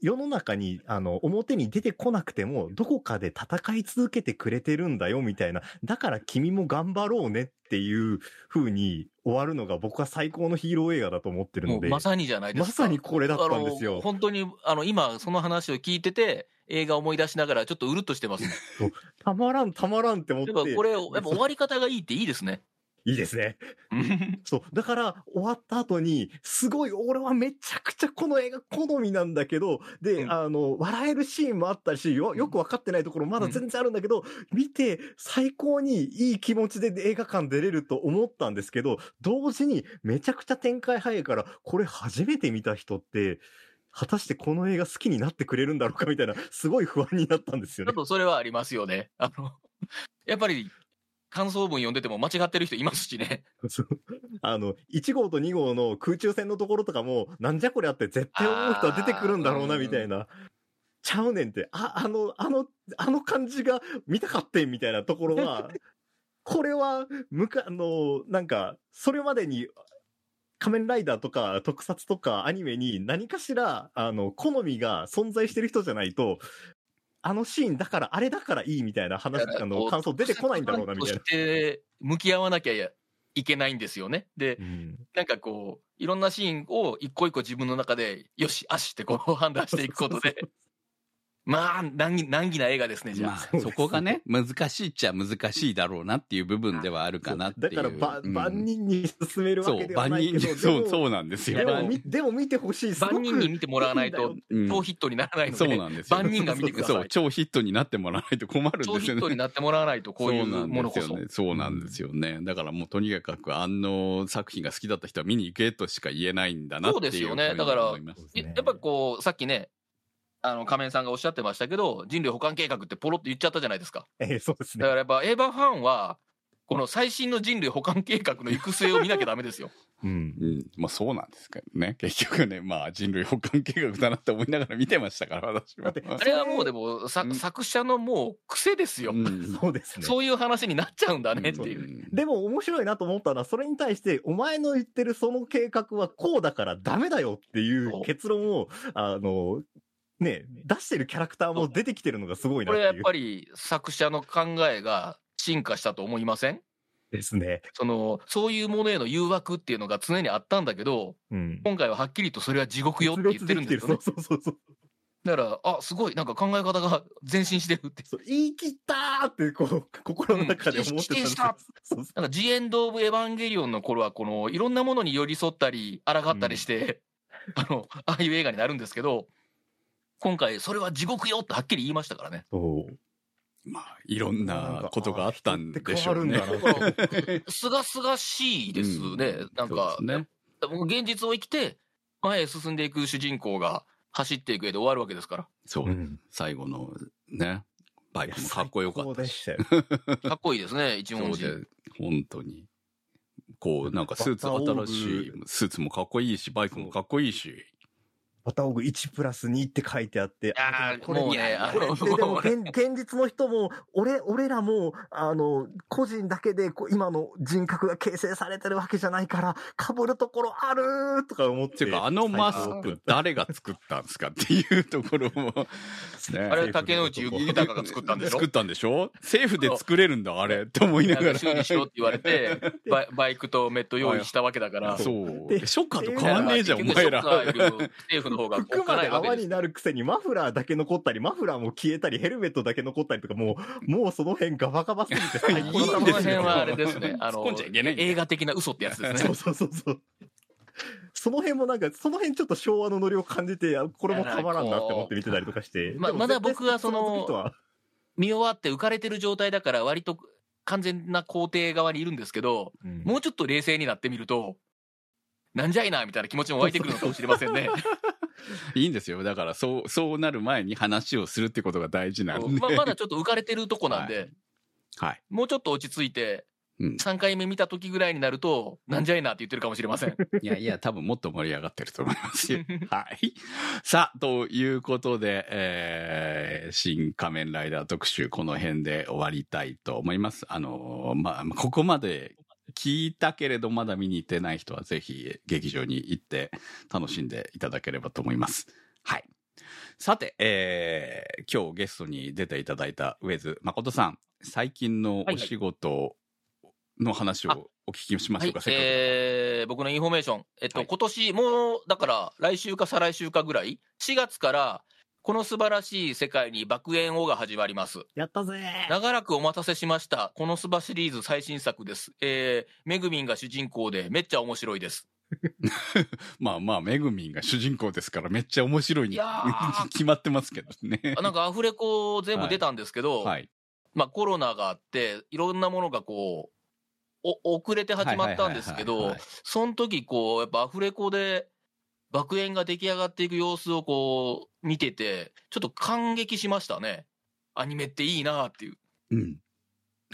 世の中に、あの、表に出てこなくても、どこかで戦い続けてくれてるんだよ、みたいな。だから君も頑張ろうねっていう風に終わるのが僕は最高のヒーロー映画だと思ってるので。まさにじゃないですか。まさにこれだったんですよ。本当に、あの、今、その話を聞いてて、映画思い出しながら、ちょっとうるっとしてますね。たまらん、たまらんって思っ。てぱこれ、やっぱ終わり方がいいっていいですね。いいですね。そう。だから、終わった後に、すごい、俺はめちゃくちゃこの映画好みなんだけど、で、うんあの、笑えるシーンもあったし、よ、よくわかってないところまだ全然あるんだけど、見て、最高にいい気持ちで映画館出れると思ったんですけど、同時にめちゃくちゃ展開早いから、これ初めて見た人って、果たしてこの映画好きになってくれるんだろうかみたいな、すごい不安になったんですよねそれはありますよね。あの、やっぱり、感想文読んでても間違ってる人いますしね。あの、1号と2号の空中戦のところとかも、なんじゃこりゃって絶対思う人は出てくるんだろうな、みたいな。ちゃうねんって、あ、あの、あの、あの感じが見たかってん、みたいなところは、これは、むか、あの、なんか、それまでに、仮面ライダーとか特撮とかアニメに何かしら、あの、好みが存在してる人じゃないと、あのシーンだから、あれだからいいみたいな話、あの、感想出てこないんだろうな、みたいなと。して、向き合わなきゃいけないんですよね。で、うんなんかこう、いろんなシーンを一個一個自分の中で、よし、あしってこう判断していくことで、まあ、難儀、難儀な映画ですね、じゃまあ。あ、そこがね、難しいっちゃ難しいだろうなっていう部分ではあるかなっていう。だから、ば、うん万人に勧めるわそう、けでは万人に、ないけど、そう、うそうなんですよ。でも、みでも見てほしい。すごく万人に見てもらわないと、うん超ヒットにならないので、そうなんですよ。万人が見てくださいそう、超ヒットになってもらわないと困るんですよね。超ヒットになってもらわないと、こういうそうなんものこそ。ですよね。そうなんですよね。だからもうとにかくあの作品が好きだった人は見に行けとしか言えないんだなっていうそうですよねだからやっぱこう、さっきね、あの、仮面さんがおっしゃってましたけど、人類保管計画ってポロって言っちゃったじゃないですか。ええそうですね。だからやっぱエヴァファンは、この最新の人類保管計画の行く末を見なきゃダメですよ。うん。うん。まあそうなんですけどね。結局ね、まあ人類保管計画だなって思いながら見てましたから、私は。あれはもうでも、さうん作者のもう癖ですよ。うんそうですね。そういう話になっちゃうんだねっていう。うんでも面白いなと思ったのは、それに対して、お前の言ってるその計画はこうだからダメだよっていう結論を、あの、ね、出してるキャラクターも出てきてるのがすごいなっていう。これやっぱり作者の考えが進化したと思いません？ですね。その、そういうものへの誘惑っていうのが常にあったんだけど、うん。今回ははっきりとそれは地獄よって言ってるんですよね。そうそうそう。だから、あ、すごい、なんか考え方が前進してるって。そう言い切ったーって、こう、心の中で思ってたんですうなんか、ジエンド・オブ・エヴァンゲリオンの頃は、この、いろんなものに寄り添ったり、抗ったりして、あの、ああいう映画になるんですけど、今回、それは地獄よってはっきり言いましたからね。そう。まあいろんなことがあったんでしょうね。すがすがしいですね。うんなんか、ね。僕現実を生きて、前へ進んでいく主人公が走っていく絵で終わるわけですから。そう、うん最後のね、バイクもかっこよかったし。たよ。かっこいいですね、一文字。本当に。こう、なんかスーツ、新しいスーツもかっこいいし、バイクもかっこいいし。ボタオグ1プラス2って書いてあって、あーこれもうねあこれのででも 現現実の人も、俺、俺らも、あの、個人だけでこう今の人格が形成されてるわけじゃないから、被るところあるとか思って。ていうか、あのマスク誰が作ったんですかっていうところも、ねあれ竹野内豊が作ったんでしょ？作ったんでしょ？政府で作れるんだ、あれって思いながら。修理しろって言われて、バイバイクとメット用意したわけだから。そう。でショッカーと変わんねえじゃん、お前ら。政府の方がおっ服までかないわけです。泡になるくせにマフラーだけ残ったり、マフラーも消えたり、ヘルメットだけ残ったりとか、もう、もうその辺ガバガバすぎて最高いいんですよ辺はあれですね。あの映画的な嘘ってやつですね そう。そうそうそう。その辺もなんか、その辺ちょっと昭和のノリを感じて、あこれもたまらんなって思って見てたりとかして。ままだ僕はその見終わって浮かれてる状態だから割と完全な肯定側にいるんですけど、もうちょっと冷静になってみると、なんじゃいなみたいな気持ちも湧いてくるのかもしれませんね。いいんですよ。だから、そう、そうなる前に話をするってことが大事なんで。ままだちょっと浮かれてるとこなんで、はい。もうちょっと落ち着いて、うん。3回目見た時ぐらいになると、なんじゃいなって言ってるかもしれません。いやいや、多分もっと盛り上がってると思いますよ。はい。さあ、ということで、えー、新仮面ライダー特集、この辺で終わりたいと思います。あのー、まあ、ここまで聞いたけれど、まだ見に行ってない人は、ぜひ劇場に行って楽しんでいただければと思います。はい。さて、えー、今日ゲストに出ていただいた上江洲誠さん、最近のお仕事の話をお聞きしましょうか、はい、せっかくえー、僕のインフォメーション。えっと、はい今年、もう、だから、来週か再来週かぐらい、4月から、この素晴らしい世界に爆焔をが始まります。やったぜ長らくお待たせしました。このスバシリーズ最新作です。えー、めぐみんが主人公で、めっちゃ面白いです。まあまあ、めぐみんが主人公ですから、めっちゃ面白いに 決まってますけどね。あなんかアフレコ全部出たんですけど、はい。まあコロナがあって、いろんなものがこう、お遅れて始まったんですけどはいはいはいはい、その時こう、やっぱアフレコで爆炎が出来上がっていく様子をこう、見てて、ちょっと感激しましたね。アニメっていいなっていう、うん。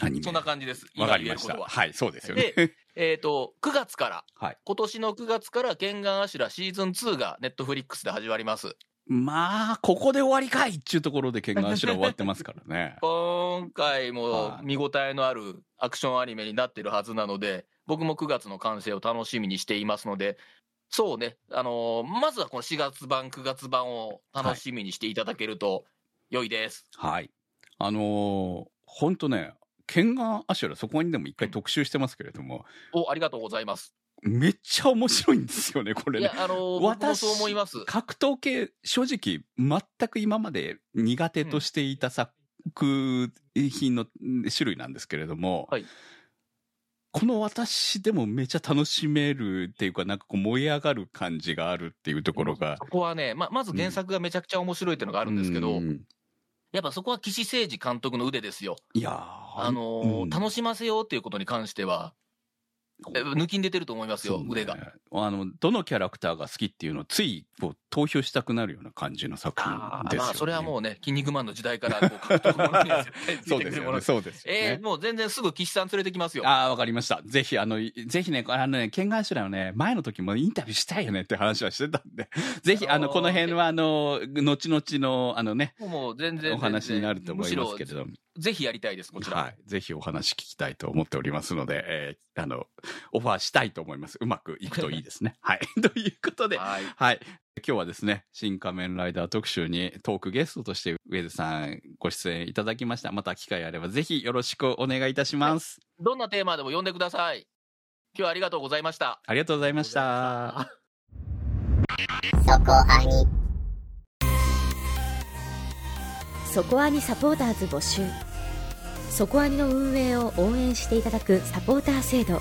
アニメ。そんな感じです。わかりました。は。はい、そうですよね。えっ、と、9月から、はい今年の9月から、ケンガンアシュラシーズン2がネットフリックスで始まります。まあ、ここで終わりかいっていうところで、ケンガンシュラ終わってますからね。今回もはい見応えのあるアクションアニメになってるはずなので、僕も9月の完成を楽しみにしていますので、そうね、あのーまずはこの4月版、9月版を楽しみにしていただけると良いです。はい。あのー、ほんとね、ケンガンアシュラ、そこにでも一回特集してますけれども、お、ありがとうございます。めっちゃ面白いんですよね、これね。いや、あのー僕もそう思います。格闘系、正直、全く今まで苦手としていた作品の種類なんですけれども、はいこの私でもめちゃ楽しめるっていうか、なんかこう燃え上がる感じがあるっていうところがそ。こはね、ま、まず原作がめちゃくちゃ面白いっていうのがあるんですけど、うんやっぱそこは岸誠二監督の腕ですよ。いやーあのーうん楽しませようっていうことに関しては、え抜きん出てると思いますよ、ね腕が。あの、どのキャラクターが好きっていうのをついこう投票したくなるような感じの作品あですよね。ーまあ、それはもうね、筋肉マンの時代からこう ものそいうですよね。そうですよね。えー、もう全然すぐ岸さん連れてきますよ。ああ、わかりました。ぜひ、あの、いぜひね、あのね、ケンガンシュラのね、前の時もインタビューしたいよねって話はしてたんで、ぜひ、あの、あのーこの辺は、あの、後々の、あのね、もう全然お話になると思いますけれども、ぜひやりたいです、こちら。はい。ぜひお話聞きたいと思っておりますので、えーあの、オファーしたいと思います。うまくいくといいですね。はい。ということで、はい。はい。今日はですね、新仮面ライダー特集にトークゲストとしてウェズさんご出演いただきました。また機会あればぜひよろしくお願いいたします。どんなテーマでも呼んでください。今日はありがとうございました。ありがとうございました。そこアニそこアニサポーターズ募集そこアニの運営を応援していただくサポーター制度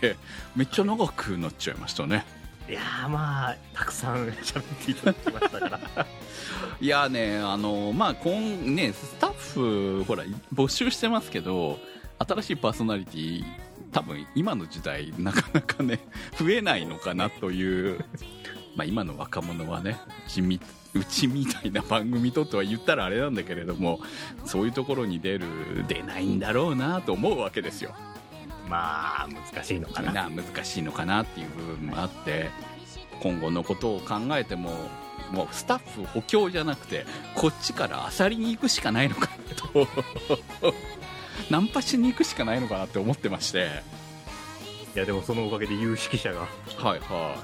でめっちゃ長くなっちゃいましたね。いやーまあたくさん喋っていただきましたから。いやねあのまあ今ねスタッフほら募集してますけど新しいパーソナリティ多分今の時代なかなかね増えないのかなという まあ今の若者はねうちみうちみたいな番組ととは言ったらあれなんだけれどもそういうところに出る出ないんだろうなと思うわけですよまあ難しいのかな。な難しいのかなっていう部分もあって今後のことを考えてももうスタッフ補強じゃなくてこっちから漁りに行くしかないのかなと。ナンパしに行くしかないのかなって思ってまして。いやでもそのおかげで有識者がはいは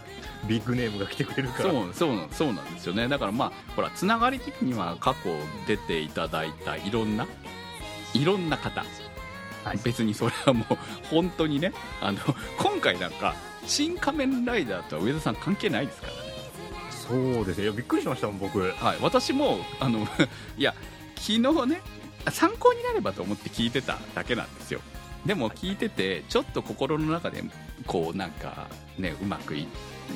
い。ビッグネームが来てくれるから。そうそうなんそうなんですよね。だからまあほらつながり的には過去出ていただいたいろんないろんな方、はい。別にそれはもう本当にねあの今回なんか「新仮面ライダー」とは上田さん関係ないですからね。そうですねいやびっくりしましたもん僕。はい、私もあの いや昨日ね参考になればと思って聞いてただけなんですよ。でも聞いててちょっと心の中でこうなんかねうまくい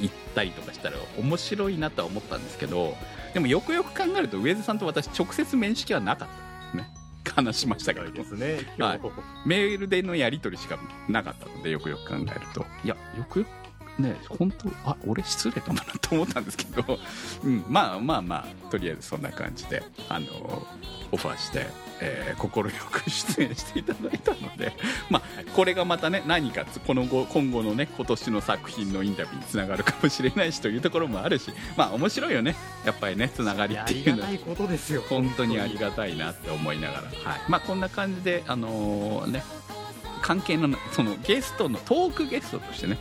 いったりとかしたら面白いなとは思ったんですけどでもよくよく考えると上津さんと私直接面識はなかったですね話しましたけど。ですね。はい。メールでのやり取りしかなかったのでよくよく考えると。いやよくよくね本当あ俺失礼かもなと思ったんですけど、うん、まあまあまあとりあえずそんな感じであのオファーしてえー快く出演していただいたので、まあ、これがまたね何かつこの後今後のね今年の作品のインタビューにつながるかもしれないしというところもあるしまあ面白いよね。やっぱりねつながりっていうのは。りがたいことですよ。本当にありがたいなって思いながら、はい。まあ、こんな感じで、あのーね、関係のそのゲストのトークゲストとしてね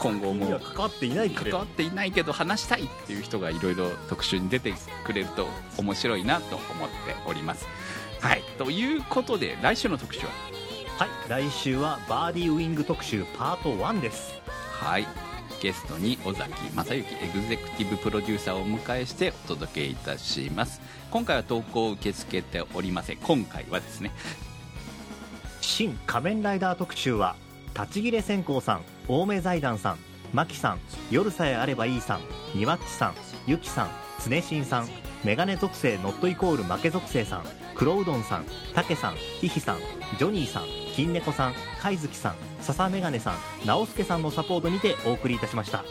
今後も。関わっていないっていないけど話したいっていう人がいろいろ特集に出てくれると面白いなと思っております。はい、ということで来週の特集は？はい。来週はバーディーウィング特集パート1です。はい。ゲストに尾崎正幸エグゼクティブプロデューサーをお迎えしてお届けいたします。今回は投稿を受け付けておりません。今回はですね。新仮面ライダー特集は立ち切れ線香さん青梅財団さんマキさん夜さえあればいいさんニワッチさんゆきさん常新さんメガネ属性ノットイコール負け属性さん黒うどんさんたけさんひひさんジョニーさん金猫さん貝月さん笹メガネさん直輔さんのサポートにてお送りいたしました。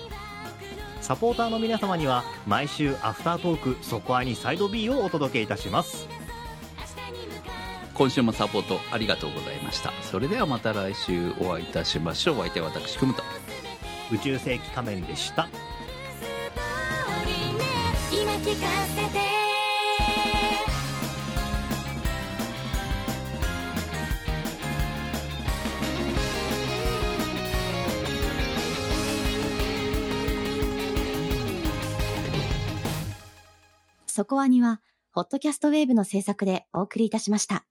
サポーターの皆様には毎週アフタートーク「そこアニサイド B」をお届けいたします。今週もサポートありがとうございました。それではまた来週お会いいたしましょう。お相手は私くむと。宇宙世紀仮面でした。今聞かせて。そこアニは、ホットキャストウェーブの制作でお送りいたしました。